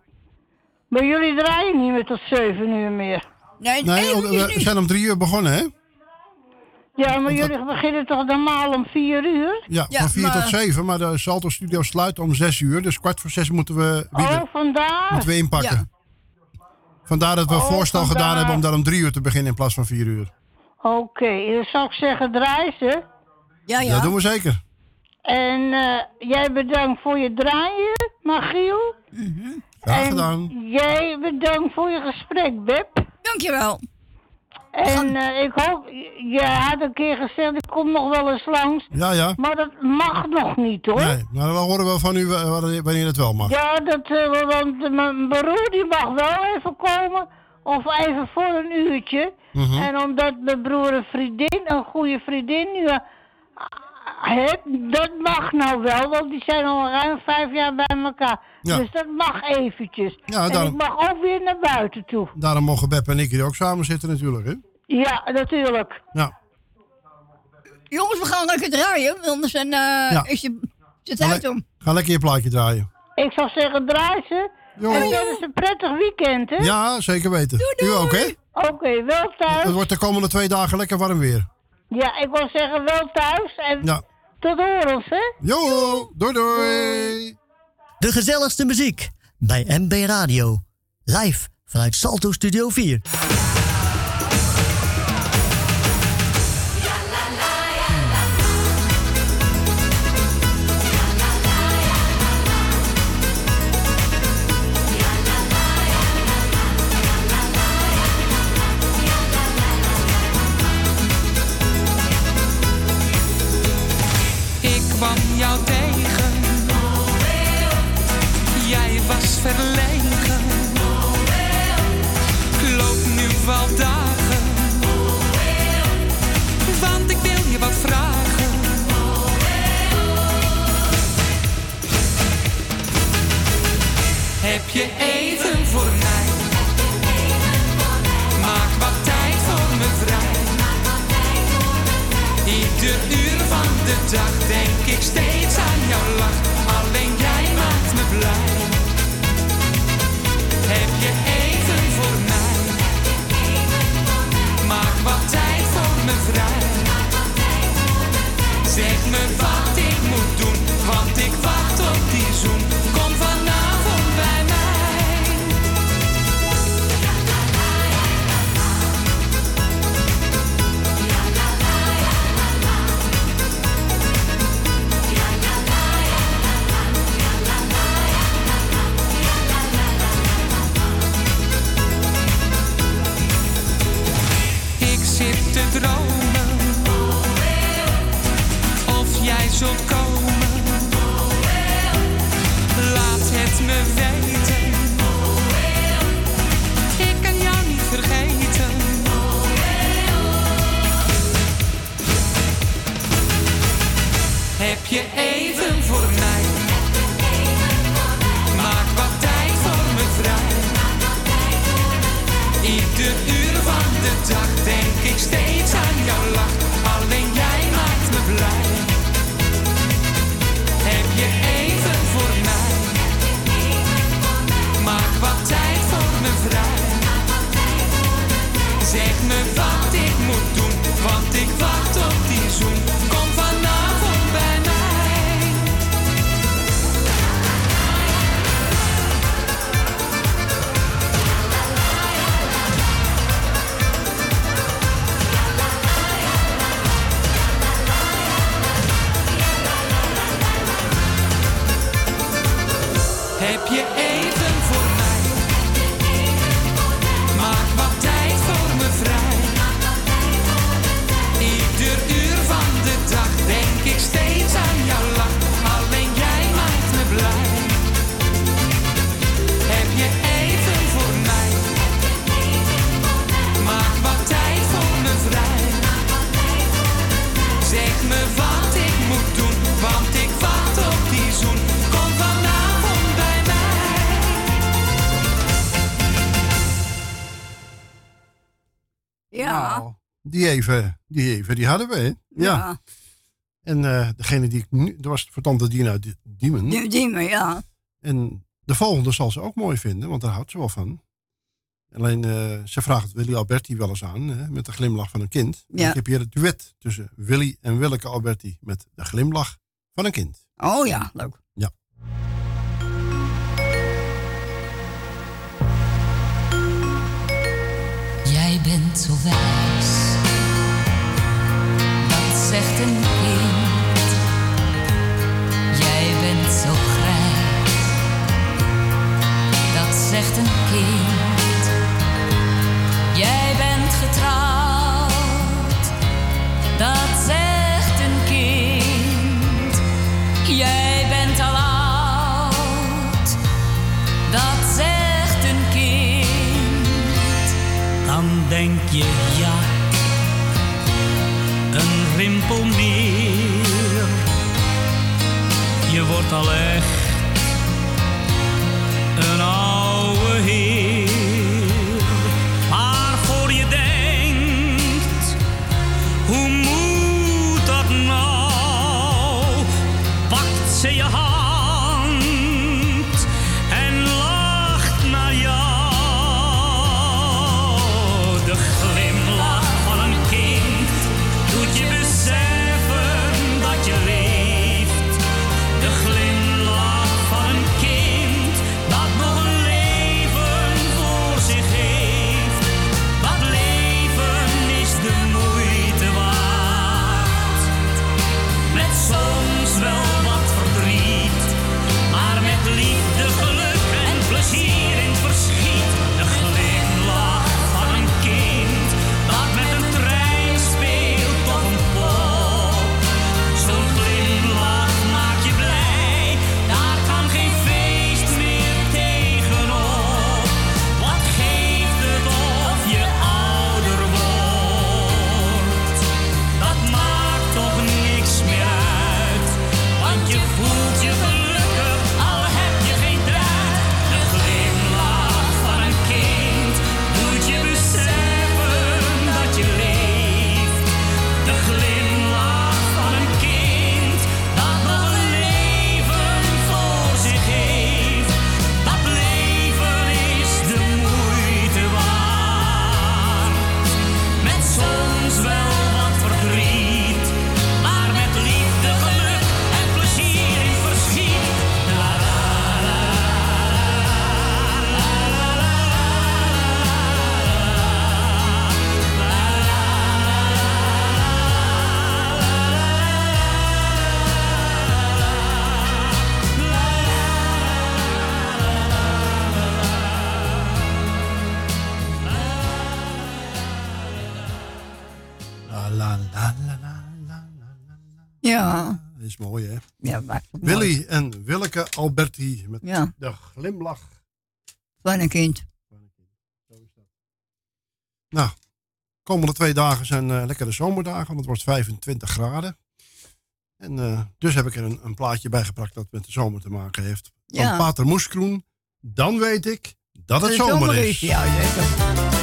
Maar jullie draaien niet meer tot zeven uur meer. Nee, Nee, we zijn om drie uur begonnen, hè? Ja, maar jullie beginnen toch normaal om vier uur? Ja, van vier tot zeven. Maar de Salto Studio sluit om zes uur. Dus kwart voor zes moeten we, Oh, weer, vandaar. moeten we inpakken. Vandaar dat we een Oh, voorstel vandaar. gedaan hebben om daar om drie uur te beginnen in plaats van vier uur. Oké, dan zou ik zeggen draai ze. Ja, Dat doen we zeker. En eh, jij bedankt voor je draaien, Magiel. Graag en gedaan. jij bedankt voor je gesprek, Beb. Dankjewel. En eh, ik hoop, je had een keer gezegd, ik kom nog wel eens langs. Ja, ja. Maar dat mag nog niet hoor. Nee, maar dan horen we van u wa- wanneer het wel mag. Ja, dat, eh, want eh, mijn broer die mag wel even komen. Of even voor een uurtje. Mhm. En omdat mijn broer een vriendin, een goede vriendin nu eh, heeft, dat mag nou wel. Want die zijn al ruim vijf jaar bij elkaar. Ja. Dus dat mag eventjes. Ja, en ik mag ook weer naar buiten toe. Daarom mogen Beb en ik hier ook samen zitten natuurlijk, hè? Ja, natuurlijk. Ja. Jongens, we gaan lekker draaien, anders dan, eh, Ja. is je uit le- om. ga lekker je plaatje draaien. Ik zou zeggen, draai ze. Jo. En dat is een prettig weekend, hè? Ja, zeker weten. U ook, hè? Oké, wel thuis. Het wordt de komende twee dagen lekker warm weer. Ja, ik wil zeggen wel thuis. En Ja. tot horens, hè? Jo, doei doei. De gezelligste muziek bij MB Radio. Live vanuit Salto Studio 4. Die even, die even, die hadden we, hè? Ja. Ja. En eh, degene die ik nu, dat was voor tante Dina Di- Diemen. Die, die me, ja. En de volgende zal ze ook mooi vinden, want daar houdt ze wel van. Alleen, eh, ze vraagt Willy Alberti wel eens aan, hè, met de glimlach van een kind. Ja. Ik heb hier het duet tussen Willy en Willeke Alberti met de glimlach van een kind. Oh ja, leuk. Ja. Jij bent zo wijs, dat zegt een kind, jij bent zo grijs. Dat zegt een kind, jij bent getrouwd. Dat zegt een kind, jij bent al oud. Dat zegt een kind, dan denk je een rimpel meer. Je wordt al echt een oude. Met ja. de glimlach. Van een kind. Nou, de komende twee dagen zijn uh, lekkere zomerdagen, want het wordt 25 graden. En eh, dus heb ik er een, een, plaatje bijgebracht dat met de zomer te maken heeft. Van ja. Pater Moeskroen, dan weet ik dat het, zomer, is. Ja, zeker.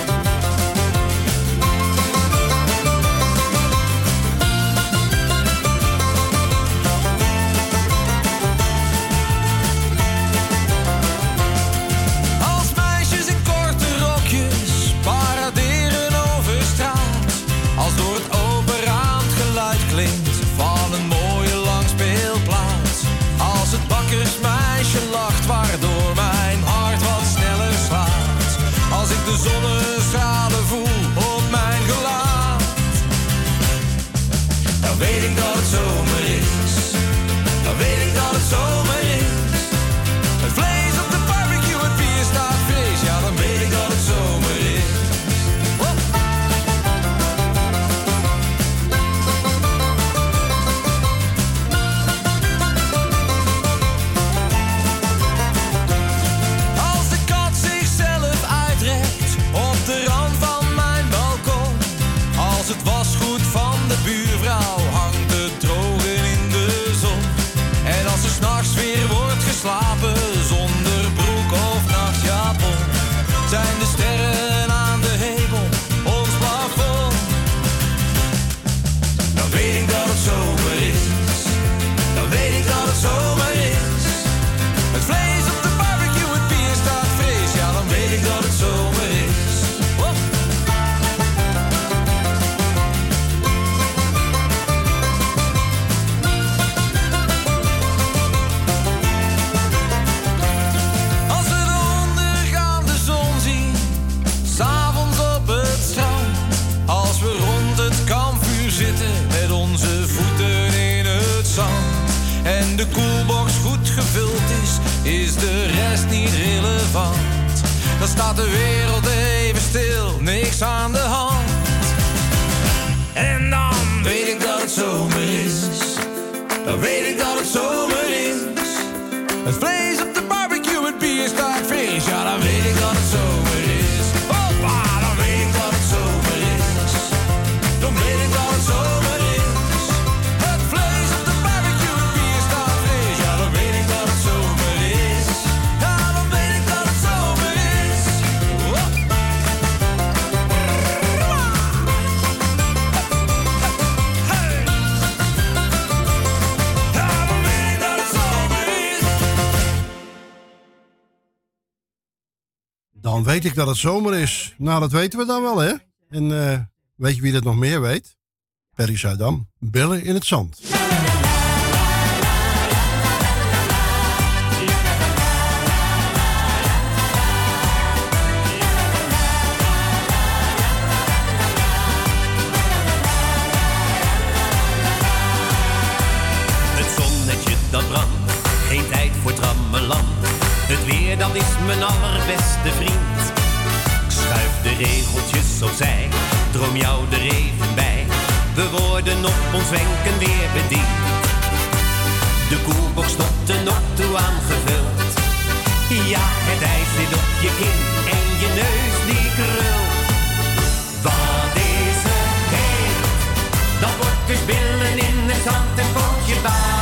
staat de wereld even stil, niks aan de hand. En dan weet ik dat het zomer is, dan weet ik dat het zomer is. Het weet ik dat het zomer is. Nou, dat weten we dan wel, hè? En eh, weet je wie dat nog meer weet? Perry Zuidam. Billen in het zand. Is mijn allerbeste vriend. Ik schuif de regeltjes opzij, droom jou er even bij. We worden op ons wenken weer bediend. De koelbox tot de toe aangevuld. Ja, het ijs zit op je kin en je neus die krult. Wat is het heet? Dat wordt dus billen in het zand en pootje baaien.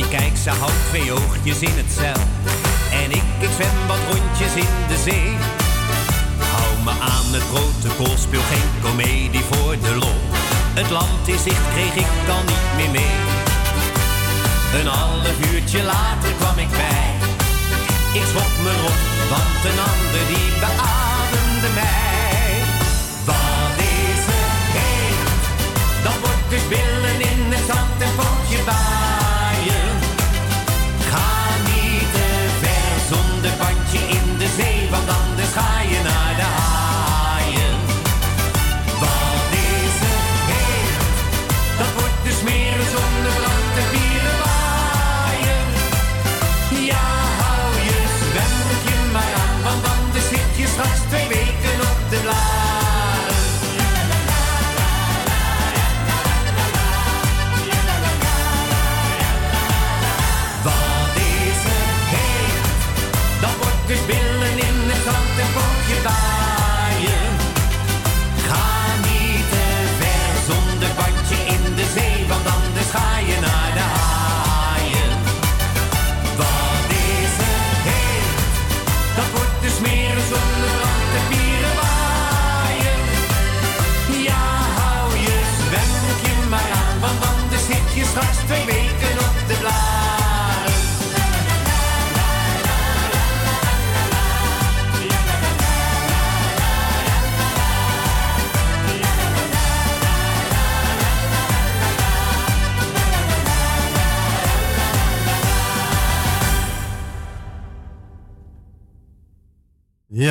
Die kijkt, ze houdt twee oogjes in het zeil. En ik, ik zwem wat rondjes in de zee. Hou me aan het protocol, speel geen komedie voor de lol. Het land is zicht, kreeg ik dan niet meer mee. Een half uurtje later kwam ik bij. Ik schrok me op, want een ander die beademde mij.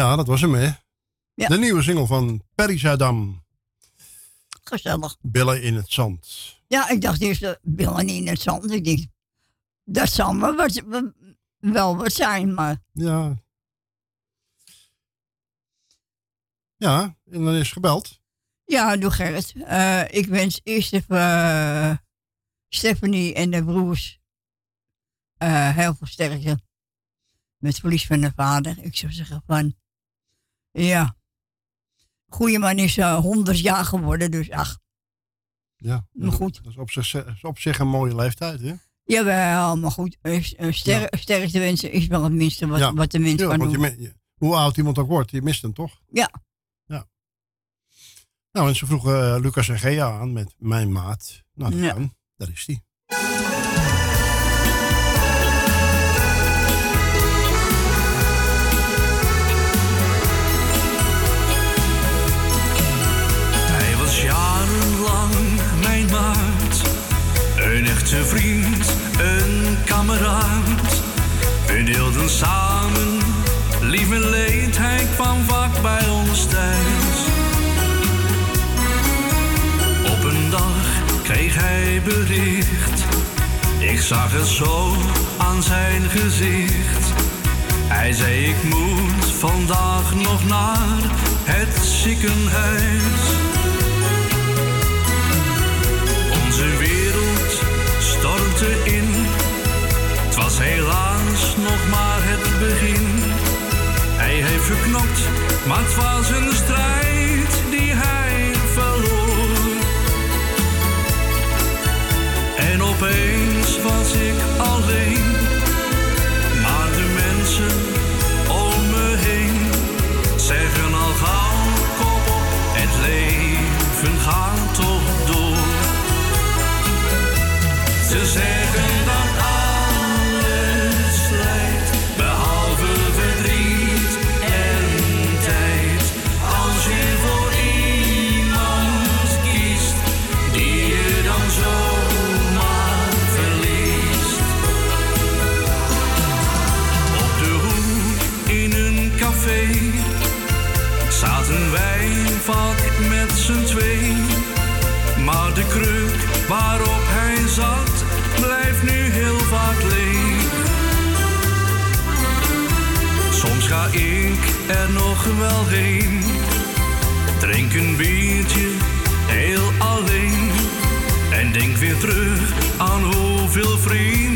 Ja, dat was hem, hè? Ja. De nieuwe single van Perry Zuidam. Gezellig. Billen in het zand. Ja, ik dacht eerst, uh, billen in het zand. Ik dacht, dat zal me wat, wel wat zijn, maar Ja. Ja, en dan is gebeld. ja, doe Gerrit. Eh, ik wens eerst even eh, Stephanie en de broers heel veel sterkte met verlies van de vader. Ik zou zeggen van, ja, goede man is eh 100 jaar geworden, dus ach, Ja, Maar goed. Dat is op zich, is op zich een mooie leeftijd, hè? jawel, maar goed, ster, sterkte wensen is wel het minste wat, Ja. wat de mens Ja, kan je doen. je- hoe oud iemand ook wordt, je mist hem toch? Ja. Ja. Nou, en ze vroegen eh, Lucas en Gea aan met Mijn Maat. Nou, dat Ja. is die. Een echte vriend, een kameraad. We deelden samen lief en leed. Hij kwam vaak bij ons thuis. Op een dag kreeg hij bericht. Ik zag het zo aan zijn gezicht. Hij zei ik moet vandaag nog naar het ziekenhuis. Geknokt, maar het was een strijd er nog wel heen, drink een biertje heel alleen. En denk weer terug aan hoeveel vriendschap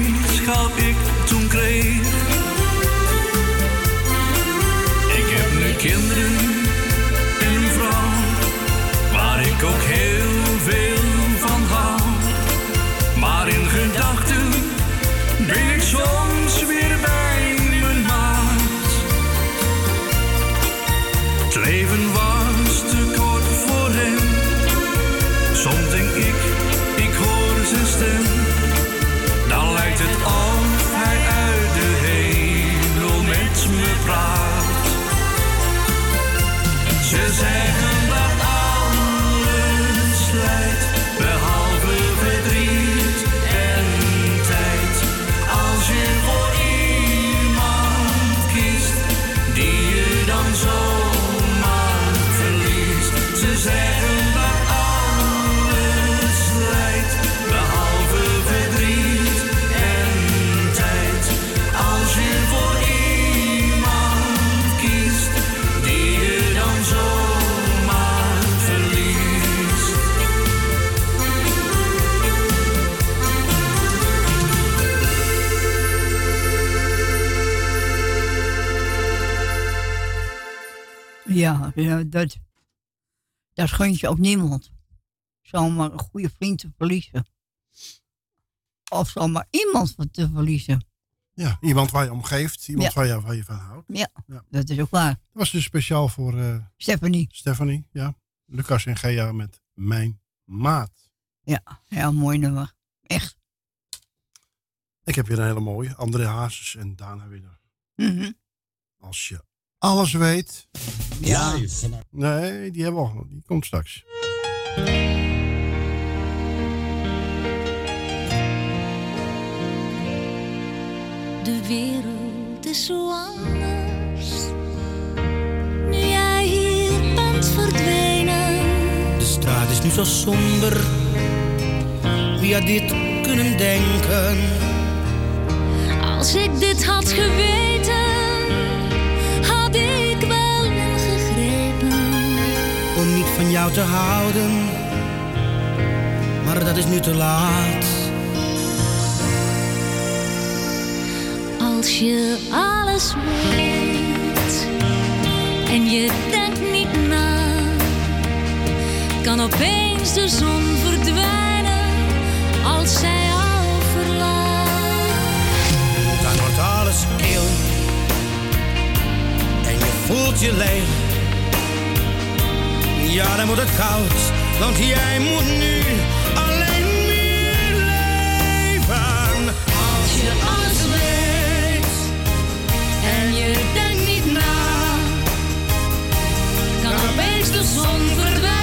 Ja, dat, dat gun je ook niemand. Zomaar een goede vriend te verliezen. Of zomaar iemand te verliezen. Ja, iemand waar je om geeft, iemand Ja. waar, je, waar je van houdt. Ja, Ja. dat is ook waar. Dat was dus speciaal voor eh, Stephanie. Stephanie, ja. Lucas en Gea met Mijn Maat. Ja, heel mooi nummer. Echt. Ik heb weer een hele mooie. André Hazes en Dana Winner. Mhm. Als je alles weet. Ja. Nee, die hebben we al. Die komt straks. De wereld is zo anders. Nu jij hier bent verdwenen. De straat is nu zo somber. Wie had dit kunnen denken? Als ik dit had geweten, jou te houden. Maar dat is nu te laat. Als je alles weet en je denkt niet na, kan opeens de zon verdwijnen als zij jou verlaat. Dan wordt alles kil. En je voelt je leeg. Ja, dan wordt het koud. Want jij moet nu alleen meer leven. Als je alles weet en je denkt niet na, kan opeens de zon verdwijnen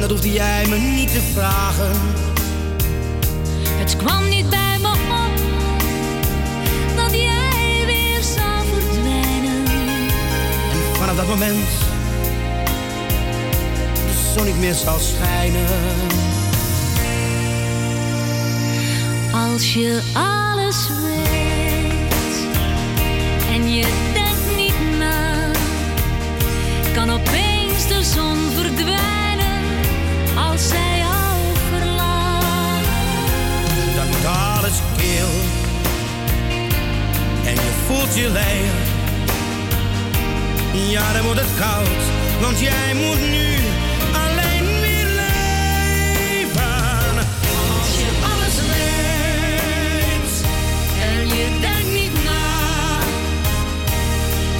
dat hoefde jij me niet te vragen. Het kwam niet bij me op dat jij weer zou verdwijnen. En vanaf dat moment de zon niet meer zal schijnen. Als je al zon verdwijnen als zij jou verlaat. Dan wordt alles kil en je voelt je leeg. Ja, dan wordt het koud, want jij moet nu alleen leven. Als je alles weet en je denkt niet na,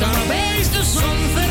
kan opeens de zon verdwijnen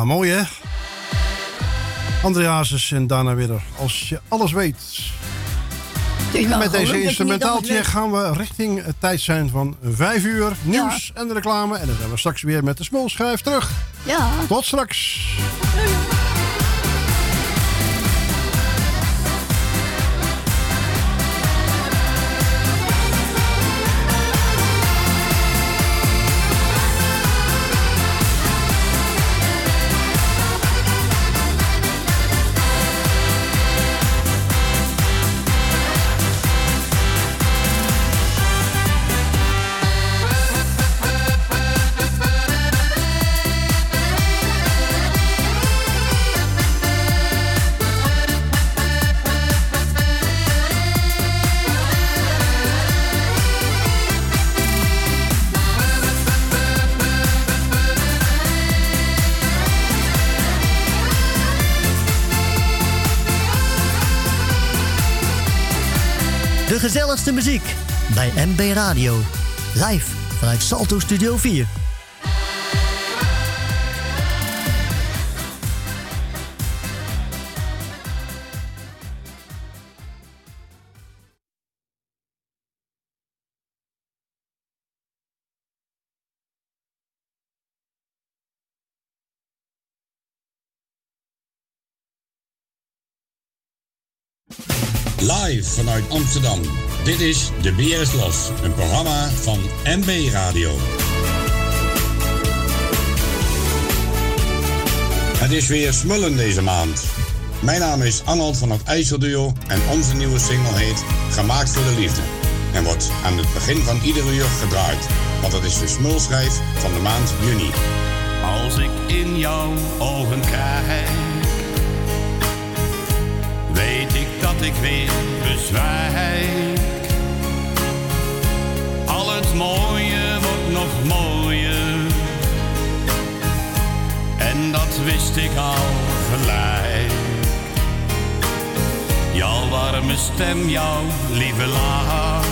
Ja, mooi hè? Andreasus en daarna weer als je alles weet. Met deze instrumentaaltje gaan we richting het tijd zijn van 5 uur. Nieuws en reclame. En dan zijn we straks weer met de smulschijf terug. Ja. Tot straks. Muziek bij MB Radio. Live vanuit Salto Studio 4. Vanuit Amsterdam. Dit is De BS Los, een programma van MB Radio. Het is weer smullen deze maand. Mijn naam is Arnold van het IJsselduo en onze nieuwe single heet Gemaakt voor de Liefde. En wordt aan het begin van ieder uur gedraaid, want het is de smulschijf van de maand juni. Als ik in jouw ogen kijk, weet ik dat ik weer bezwijk. Al het mooie wordt nog mooier, en dat wist ik al gelijk. Jouw warme stem, jouw lieve lach,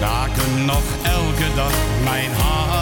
raken nog elke dag mijn hart.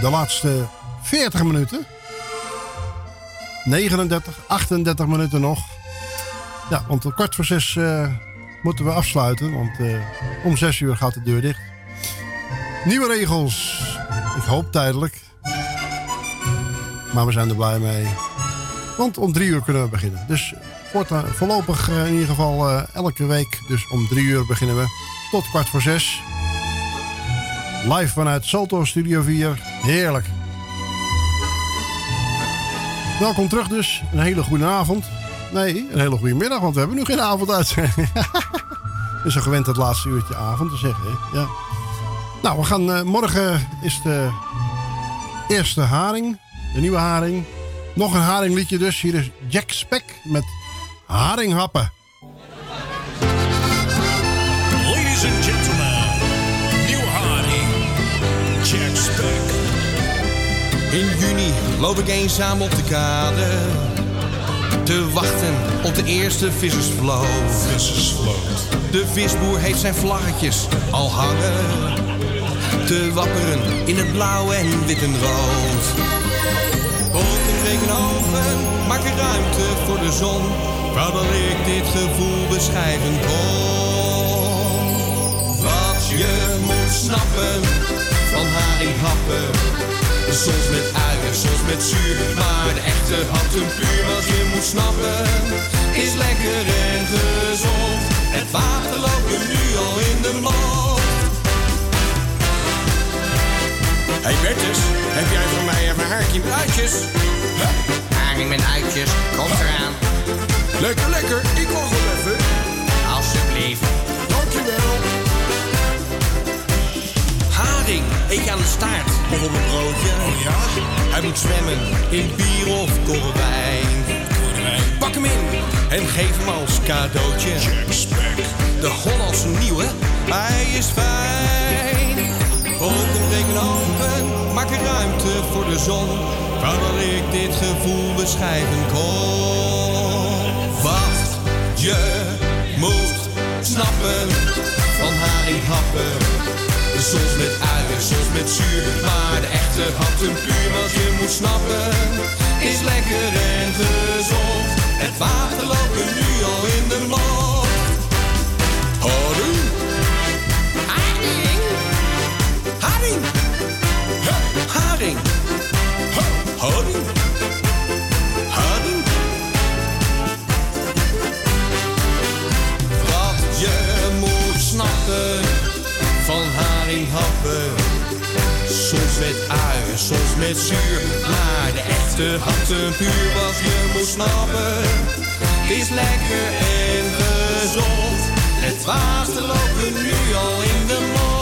De laatste 40 minuten. 39, 38 minuten nog. Ja, want om kwart voor zes eh, moeten we afsluiten. Want eh, om zes uur gaat de deur dicht. Nieuwe regels. Ik hoop tijdelijk. Maar we zijn er blij mee. Want om drie uur kunnen we beginnen. Dus voorlopig eh, in ieder geval elke week. Dus om drie uur beginnen we. Tot kwart voor zes. Live vanuit Salto Studio 4. Heerlijk. Welkom terug dus. Een hele goede avond. Nee, een hele goede middag, want we hebben nu geen avond uit. is zo gewend het laatste uurtje avond te zeggen. Hè? Ja. Nou, we gaan eh, morgen is de eerste haring. De nieuwe haring. Nog een haringliedje dus. Hier is Jack Speck met Haringhappen. In juni loop ik eenzaam op de kade. Te wachten op de eerste vissersvloot. Vissersvloot. De visboer heeft zijn vlaggetjes al hangen. Te wapperen in het blauw en wit en rood. Wolken breken open, maken ruimte voor de zon. Dat ik dit gevoel beschrijven kon. Wat je moet snappen van haringhappen. Soms met uien, soms met zuur. Maar de echte happen puur wat je moet snappen. Is lekker en gezond. Het water loopt er nu al in de mond. Hey Bertus, heb jij voor mij even haartje met uitjes? Haring met uitjes, komt eraan. Lekker, lekker, ik wacht wel even. Alsjeblieft. Dankjewel. Haring, ik aan de staart of op een broodje. Oh ja? Hij moet zwemmen in bier of korrewijn. Pak hem in en geef hem als cadeautje. Jack Speck. De Hollandse nieuwe, hij is fijn. Wolken breken open, maak er ruimte voor de zon. Dat ik dit gevoel beschrijven kon. Wat je moet snappen van haringhappen. Soms met uien, soms met zuur. Maar de echte happen puur wat je moet snappen. Is lekker en gezond. Het water loopt nu al in de mond. Haring. Haring. Haring. Soms met uien, soms met zuur. Maar de echte happen puur wat je moet snappen. Is lekker en gezond. Het water loopt er nu al in de mond.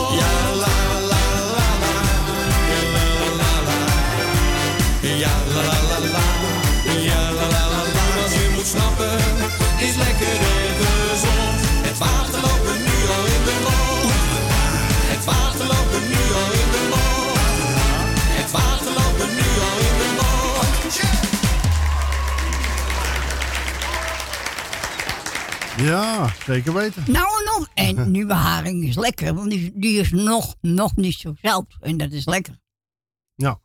Ja, zeker weten. Nou nog. En nieuwe haring is lekker, want die, die is nog, nog niet zo zout. En dat is lekker. Ja.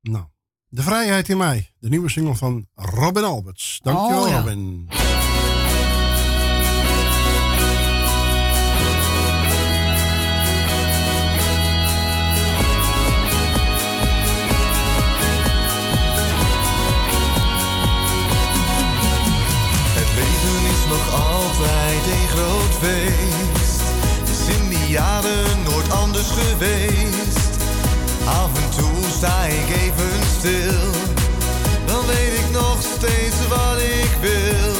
Nou, De Vrijheid in mij. De nieuwe single van Robin Alberts. Dankjewel, Oh, ja. Robin. Nog altijd een groot feest. Is in die jaren nooit anders geweest. Af en toe sta ik even stil. Dan weet ik nog steeds wat ik wil.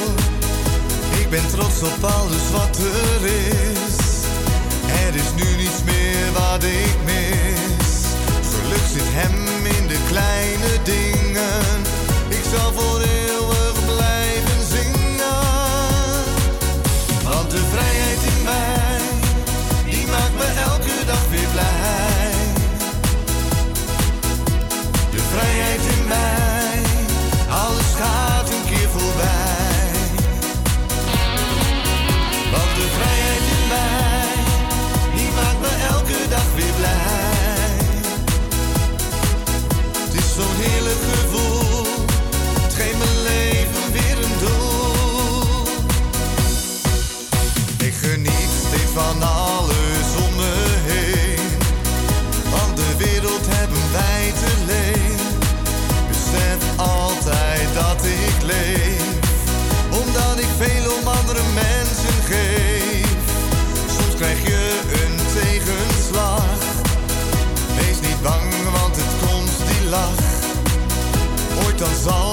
Ik ben trots op alles wat er is. Er is nu niets meer wat ik mis. Geluk zit hem in de kleine dingen. Ik zal voor eeuwig gaat een keer voorbij. Want de vrijheid in mij, die maakt me elke dag weer blij. Het is zo'n heerlijk gevoel, het geeft mijn leven weer een doel. Ik geniet steeds van alles. Dan zal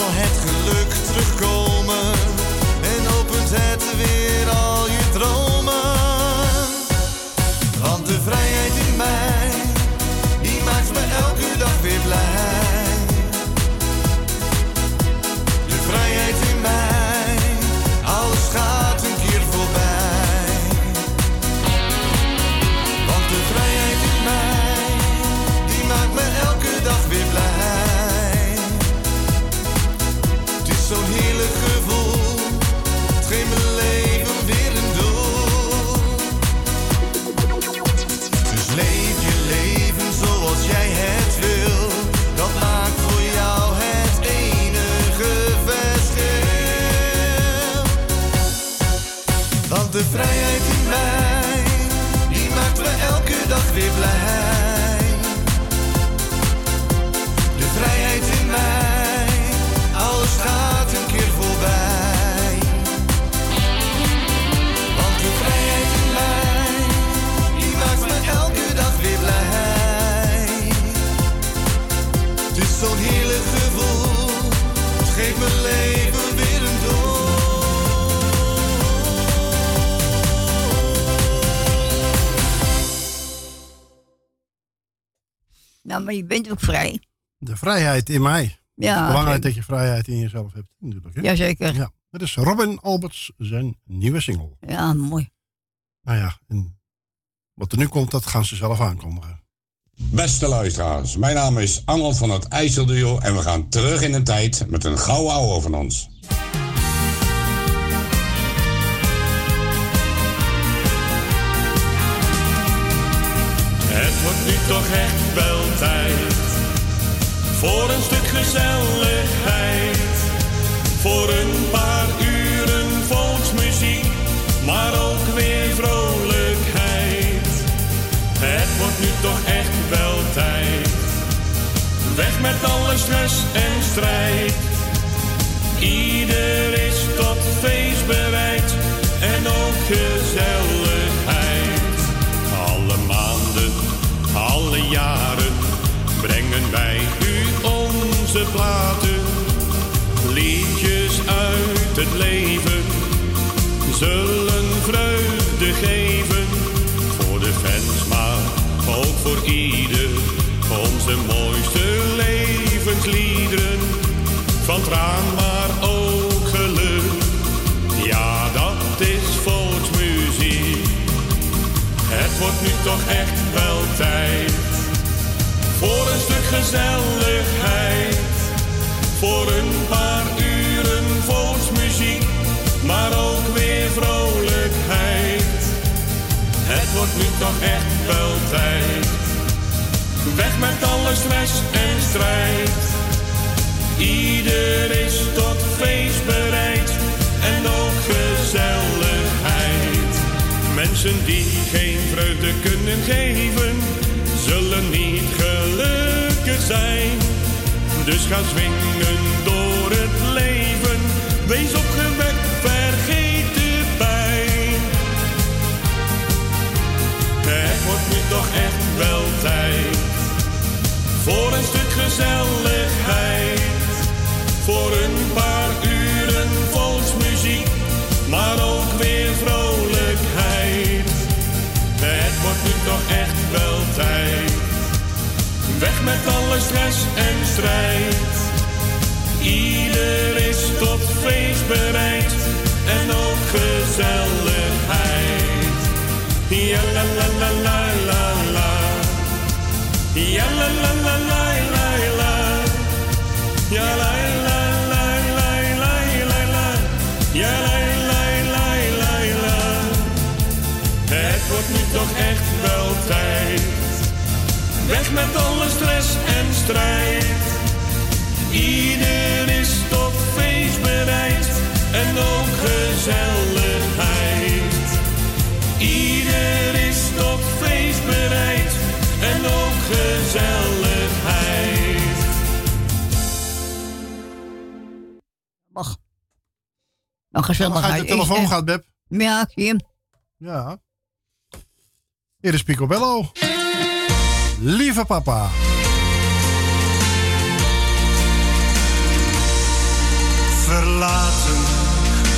maar je bent ook vrij. De vrijheid in mij. Ja, Belangrijk zeker. dat je vrijheid in jezelf hebt. Natuurlijk, hè? Jazeker. Ja. Dat is Robin Alberts, zijn nieuwe single. Ja, mooi. Nou ja, en wat er nu komt, dat gaan ze zelf aankondigen. Beste luisteraars, mijn naam is Arnold van het IJsselduo en we gaan terug in de tijd met een gouden ouwe van ons. Het wordt nu toch echt wel tijd voor een stuk gezelligheid. Voor een paar uren volksmuziek, maar ook weer vrolijkheid. Het wordt nu toch echt wel tijd. Weg met alle stress en strijd. Ieder is tot feest bereid en ook gezelligheid. Wij u onze platen. Liedjes uit het leven zullen vreugde geven. Voor de fans, maar ook voor ieder. Onze mooiste levensliederen. Van traan, maar ook geluk. Ja, dat is volksmuziek. Het wordt nu toch echt wel tijd voor een stuk gezelligheid. Voor een paar uren volksmuziek, maar ook weer vrolijkheid. Het wordt nu toch echt wel tijd. Weg met alle stress en strijd. Ieder is tot feest bereid en ook gezelligheid. Mensen die geen vreugde kunnen geven, zullen niet Dus ga swingen door het leven, wees opgewekt, vergeet de pijn. Het wordt nu toch echt wel tijd voor een stuk gezelligheid. Voor een paar uren Weg met alle stress en strijd. Ieder is tot feest bereid en ook gezelligheid. Ja la la la la la la. Ja la la la la la la. Ja la la la la la la la. Ja la la la la la. Het wordt nu toch echt wel tijd. Weg met alle stress en strijd. Ieder is tot feest bereid en ook gezelligheid. Ieder is tot feest bereid en ook gezelligheid. Mag. Een gezelligheid. Dan gaat de telefoon is, gaat, Beb. Ja, ik zie hem. Ja. Hier is Picobello. Lieve papa. Verlaten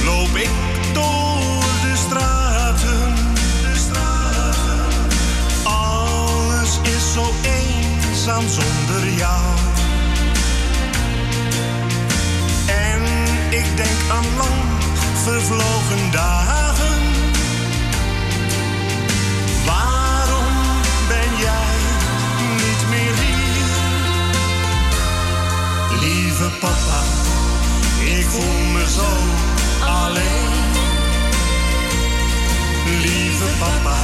loop ik door de straten. De straten. Alles is zo eenzaam zonder jou. En ik denk aan lang vervlogen dagen. Zo alleen. Lieve papa,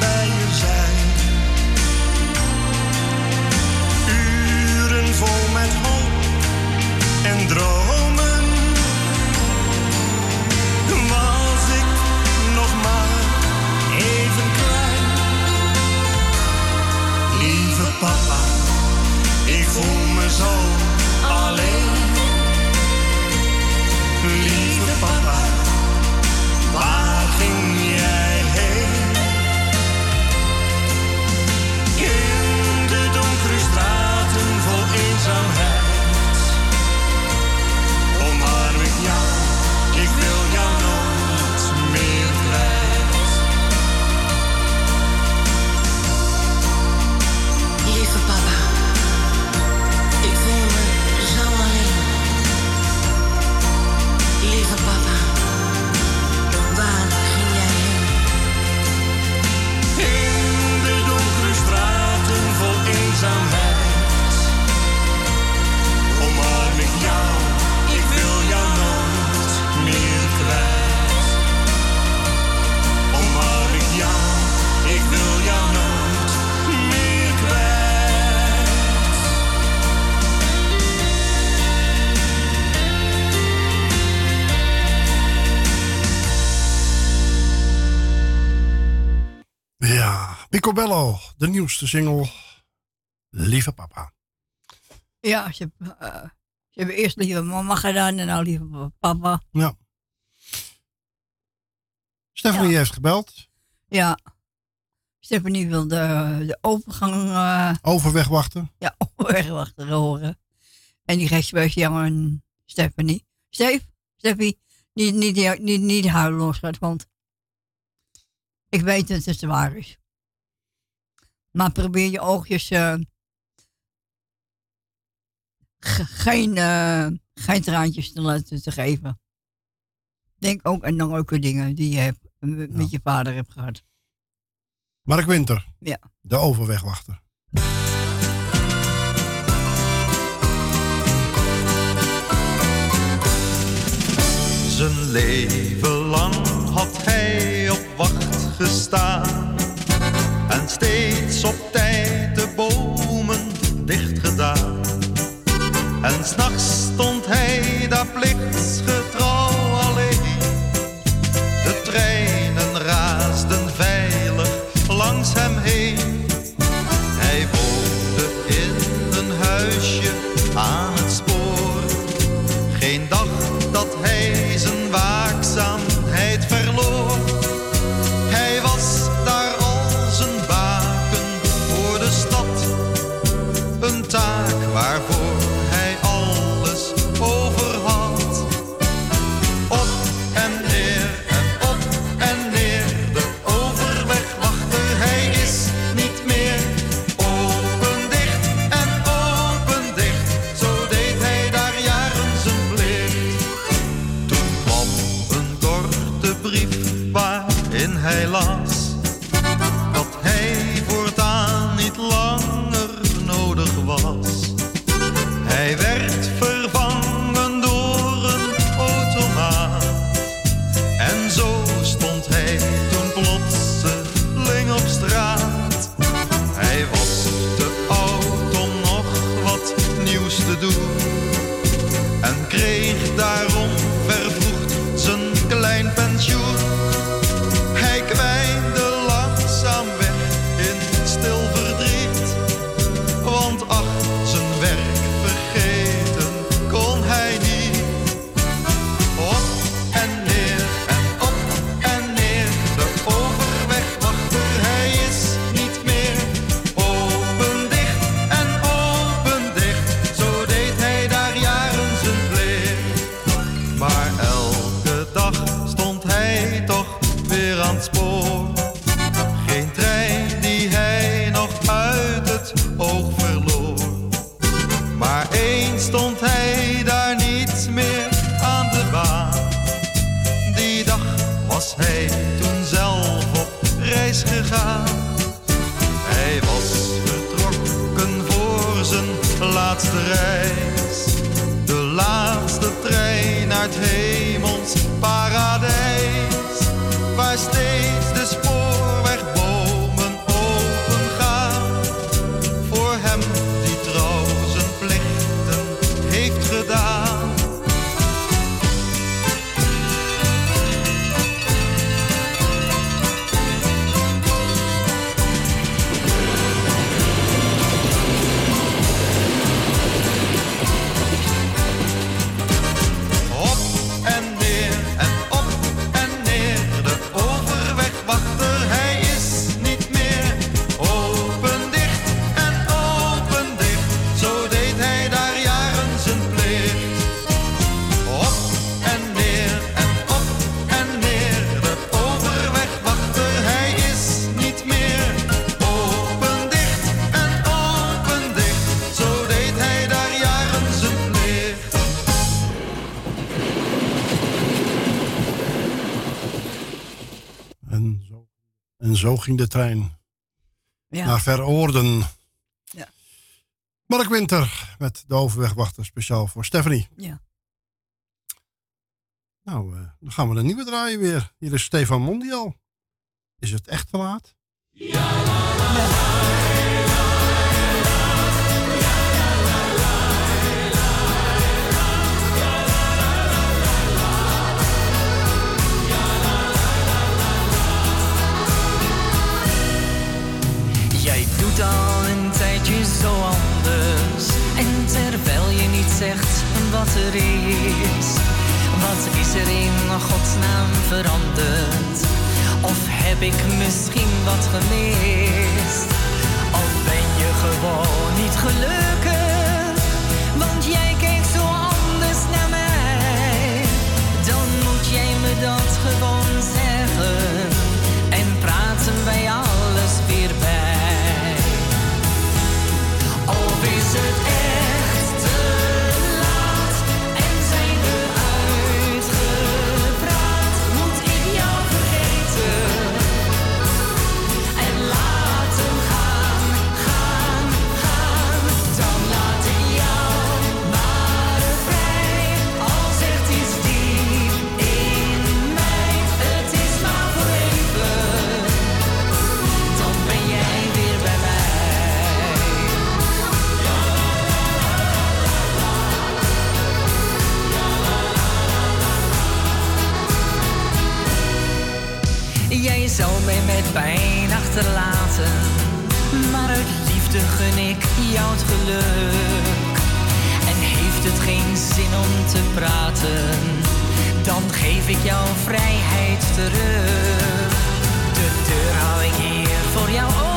bij je zijn. Uren vol met hoop en dromen. Was ik nog maar even klein. Lieve papa, ik voel me zo alleen. De nieuwste single. Lieve papa. Ja, ze, eh, ze hebben eerst lieve mama gedaan en nou lieve papa. Ja. Stephanie heeft gebeld. Ja. Stephanie wil de, de overgang... eh, Overweg wachten. ja, overwachten horen. En die geeft bij jou aan Stephanie. Stef, Steffi, niet, niet, niet, niet huilen losgaat, want ik weet dat het waar is. Maar probeer je oogjes eh, ge- geen, eh, geen traantjes te laten te geven. Denk ook aan de leuke dingen die je hebt, met met je vader hebt gehad. Mark Winter. Ja. De overwegwachter. Zijn leven lang had hij op wacht gestaan op tijd de bomen dicht gedaan. En s'nachts stond waarin hij las dat hij voortaan niet langer nodig was. zo ging de trein. Ja. Naar Verorden. Ja. Mark Winter met de overwegwachter speciaal voor Stephanie. Ja. Nou, eh, dan gaan we een nieuwe draaien weer. Hier is Stefan Mondial. Is het echt te laat? Ja. Jij doet al een tijdje zo anders. En terwijl je niet zegt wat er is, wat is er in godsnaam veranderd? Of heb ik misschien wat gemist? Of ben je gewoon niet gelukkig? pijn achterlaten. Maar uit liefde gun ik jou het geluk. En heeft het geen zin om te praten, dan geef ik jou vrijheid terug. De deur hou ik hier voor jou open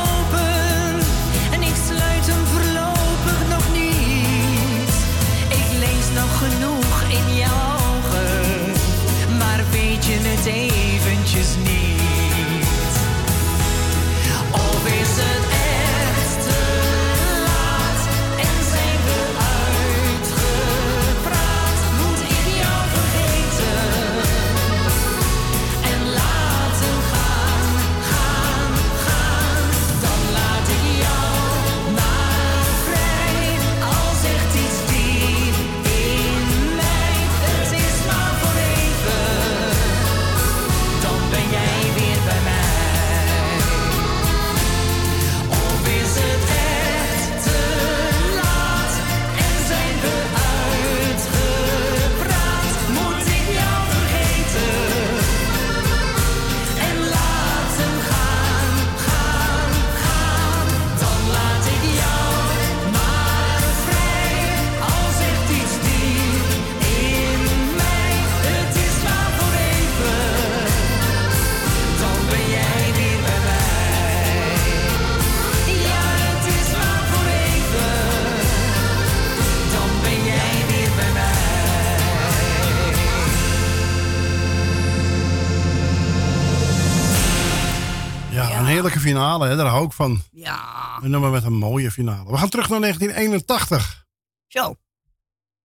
daar hou ik van. Ja. Een nummer met een mooie finale. We gaan terug naar 1981. Zo.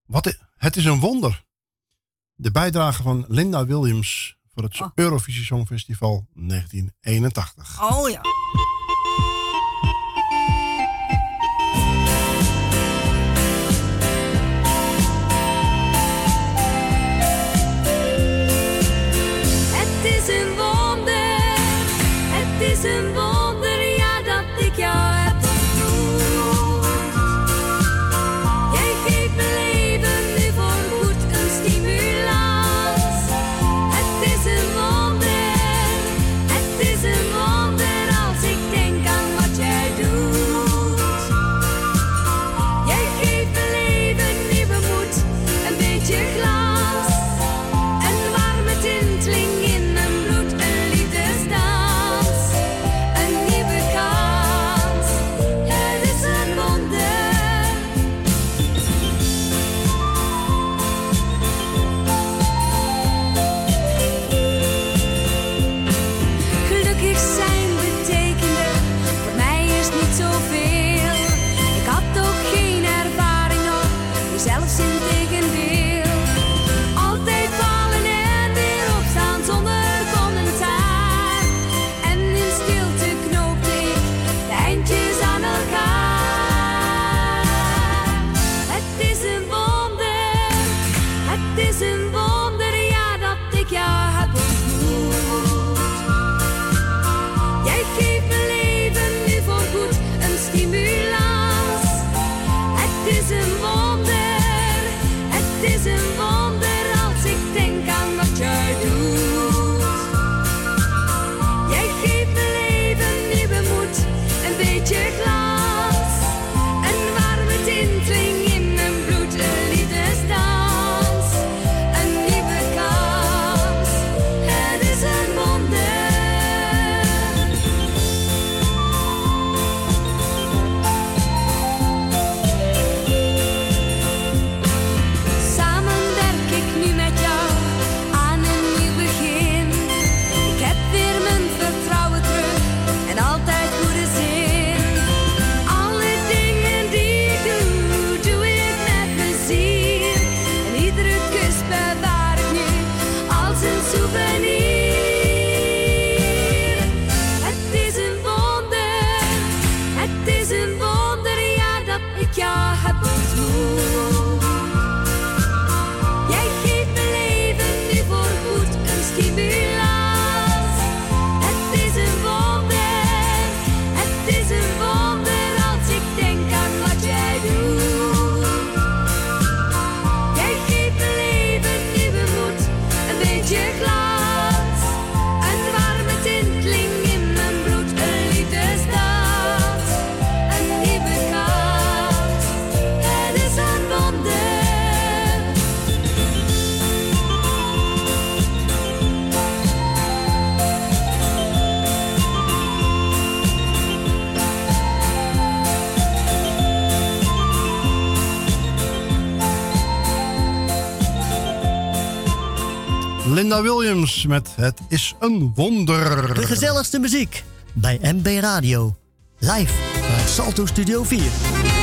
Wat is, het is een wonder. De bijdrage van Linda Williams voor het oh. Eurovisie Songfestival 1981. Oh ja. Linda Williams met Het is een wonder. De gezelligste muziek bij MB Radio. Live bij Salto Studio 4.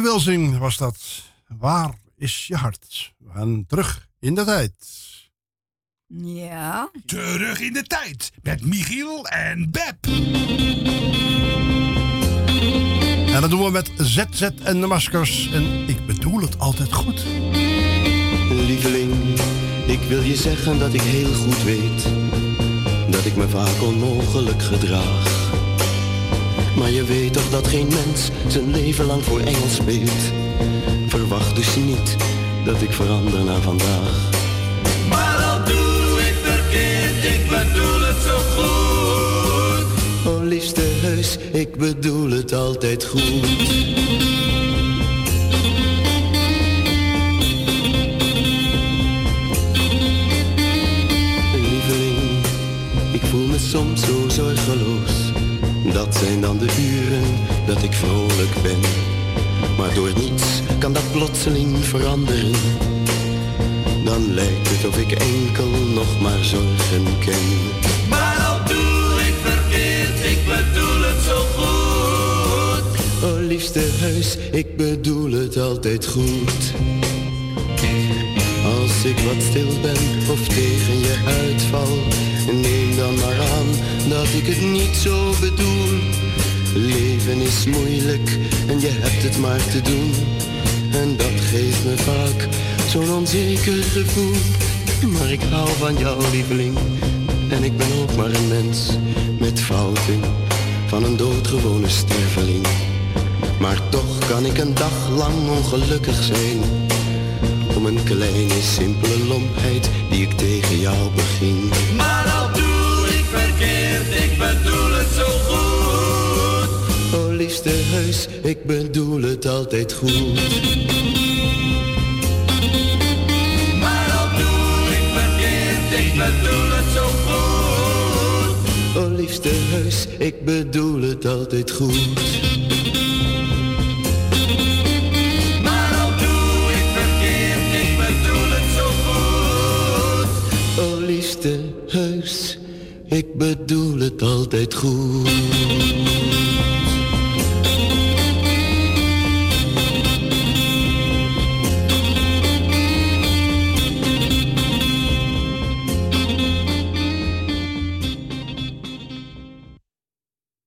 Karen Wilsing was dat. Waar is je hart? We gaan terug in de tijd. Ja. Terug in de tijd met Michiel en Beb. En dat doen we met ZZ en de Maskers. En ik bedoel het altijd goed. Lieveling, ik wil je zeggen dat ik heel goed weet dat ik me vaak onmogelijk gedraag. Maar je weet toch dat geen mens zijn leven lang voor Engels speelt. Verwacht dus niet dat ik verander naar vandaag. Maar al doe ik verkeerd, ik bedoel het zo goed. Oh liefste heus, ik bedoel het altijd goed. Lieveling, ik voel me soms zo zorgeloos. Dat zijn dan de uren dat ik vrolijk ben. Maar door niets kan dat plotseling veranderen. Dan lijkt het of ik enkel nog maar zorgen ken. Maar al doe ik verkeerd, ik bedoel het zo goed. Oh liefste huis, ik bedoel het altijd goed. Als ik wat stil ben of tegen je uitval, neem dan maar aan dat ik het niet zo bedoel. Leven is moeilijk en je hebt het maar te doen. En dat geeft me vaak zo'n onzeker gevoel. Maar ik hou van jou, lieveling. En ik ben ook maar een mens met fouten van een doodgewone sterveling. Maar toch kan ik een dag lang ongelukkig zijn. Om een kleine simpele lompheid die ik tegen jou beging. Maar al doe ik verkeerd, ik bedoel het zo goed. Oh liefste huis, ik bedoel het altijd goed. Maar al doe ik verkeerd, ik bedoel het zo goed. Oh liefste huis, ik bedoel het altijd goed. Bedoel het altijd goed.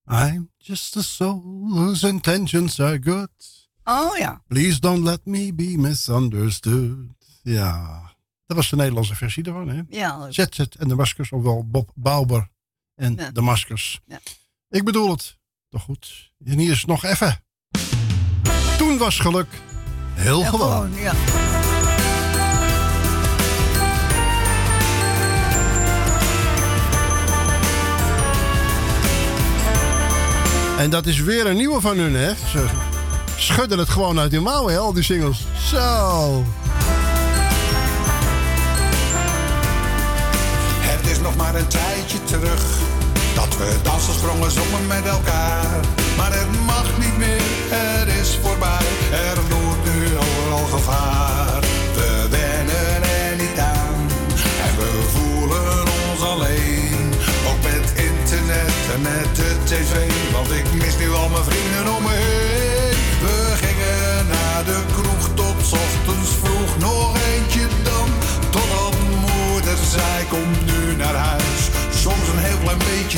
I'm just a soul whose intentions are good. Oh ja. Please don't let me be misunderstood. Ja, dat was de Nederlandse versie daarvan, hè? Ja. ZZ en de Maskers, ofwel Bob Bauber en Ja. de Maskers. Ja. Ik bedoel het. Toch goed. En hier is nog even. Toen was geluk heel Ja, gewoon. En dat is weer een nieuwe van hun, hè? Ze schudden het gewoon uit hun mouwen, hè, al die singles. Zo. Het is nog maar een tijdje terug dat we dansen sprongen zongen met elkaar. Maar het mag niet meer, het is voorbij. Er loert nu overal gevaar. We wennen er niet aan en we voelen ons alleen. Ook met internet en met de tv,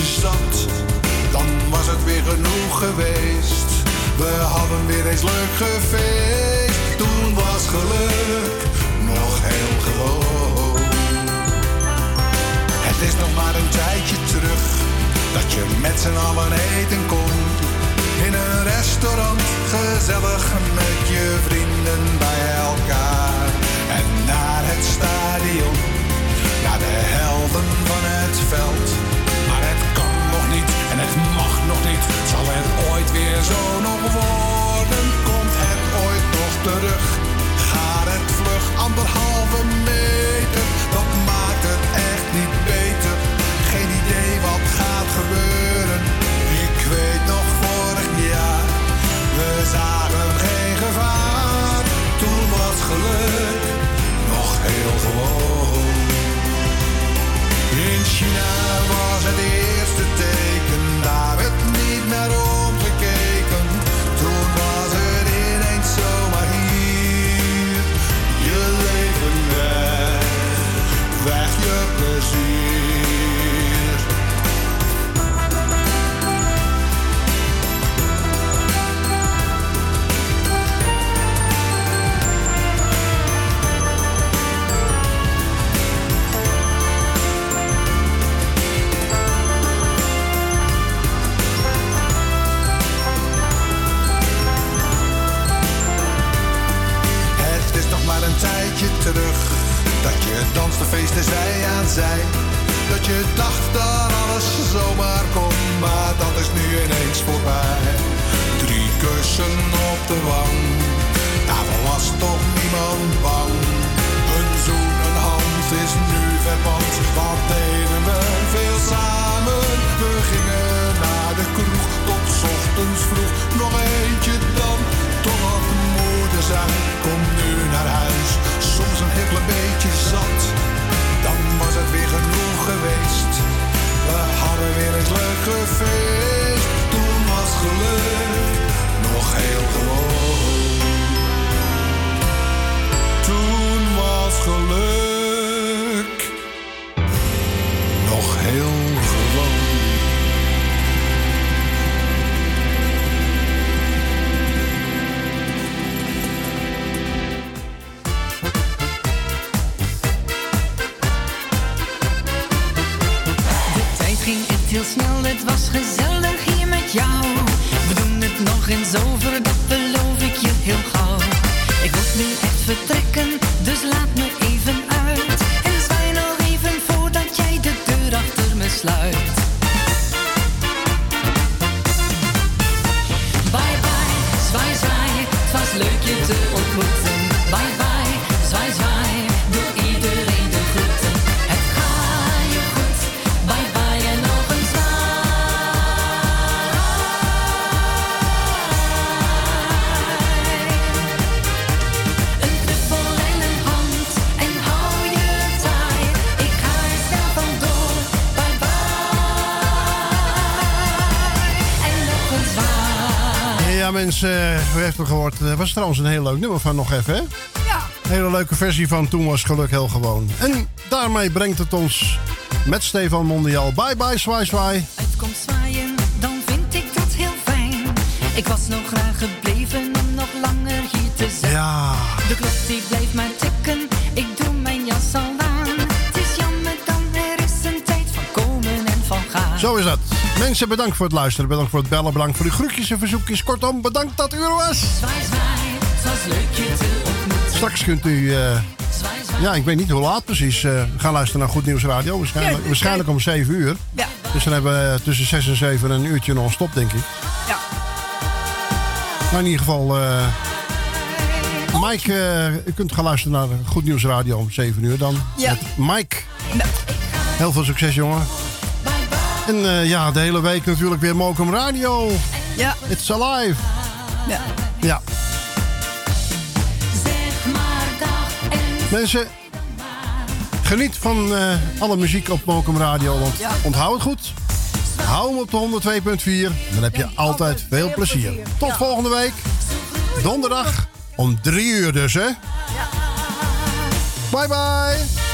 zat, dan was het weer genoeg geweest. We hadden weer eens leuk gefeest, toen was geluk nog heel gewoon. Het is nog maar een tijdje terug dat je met z'n allen eten kon. In een restaurant, gezellig met je vrienden bij elkaar. En naar het stadion, naar de helden van het veld. Mag nog niet. Zal het ooit weer zo nog worden? Komt het ooit nog terug? Gaat het vlug anderhalve meter? Dat maakt het echt niet beter. Geen idee wat gaat gebeuren. Ik weet nog vorig jaar, we zagen geen gevaar. Toen was geluk nog heel gewoon. In China was het eerste teken, plezier. Dat je danste feesten zij aan zij. Dat je dacht dat alles zomaar kon Maar dat is nu ineens voorbij. Drie kussen op de wang Daarvoor was toch niemand bang. Een zoen, een hand is nu verband Wat deden we veel samen. We gingen naar de kroeg Tot ochtends vroeg. Nog eentje dan de moeder zei Kom nu naar huis. Soms een klein beetje het weer genoeg geweest. We hadden weer eens leuk gefeest Toen was geluk nog heel gewoon. Toen was geluk heeft het gehoord. Het was trouwens een heel leuk nummer van nog even, hè? Ja. Een hele leuke versie van Toen was geluk heel gewoon. En daarmee brengt het ons met Stefan Mondial. Bye bye, zwaai zwaai. komt zwaaien, dan vind ik dat heel fijn. Ik was nog graag gebleven om nog langer hier te zijn. Ja. De klok die blijft maar tikken, ik doe mijn jas al aan. Het is jammer dan, er is een tijd van komen en van gaan. Zo is dat. Mensen, bedankt voor het luisteren. Bedankt voor het bellen. Bedankt voor de groetjes en verzoekjes. Kortom, bedankt dat u er was. Straks kunt u... eh, ja, ik weet niet hoe laat precies. eh, gaan luisteren naar Goed Nieuws Radio. Waarschijnlijk, Ja, waarschijnlijk om 7 uur. Ja. Dus dan hebben we tussen 6 en 7 een uurtje non-stop, denk ik. Ja. Maar in ieder geval... eh, Mike, u kunt gaan luisteren naar Goed Nieuws Radio om 7 uur dan. Ja. Met Mike. Heel veel succes, jongen. En eh, ja, de hele week natuurlijk weer Mokum Radio. Ja. It's alive. Ja. Mensen, geniet van eh, alle muziek op Mokum Radio. Want onthoud het goed. Hou hem op de 102.4. Dan heb je altijd veel plezier. Tot volgende week. Donderdag om 3 uur dus, hè? Bye bye.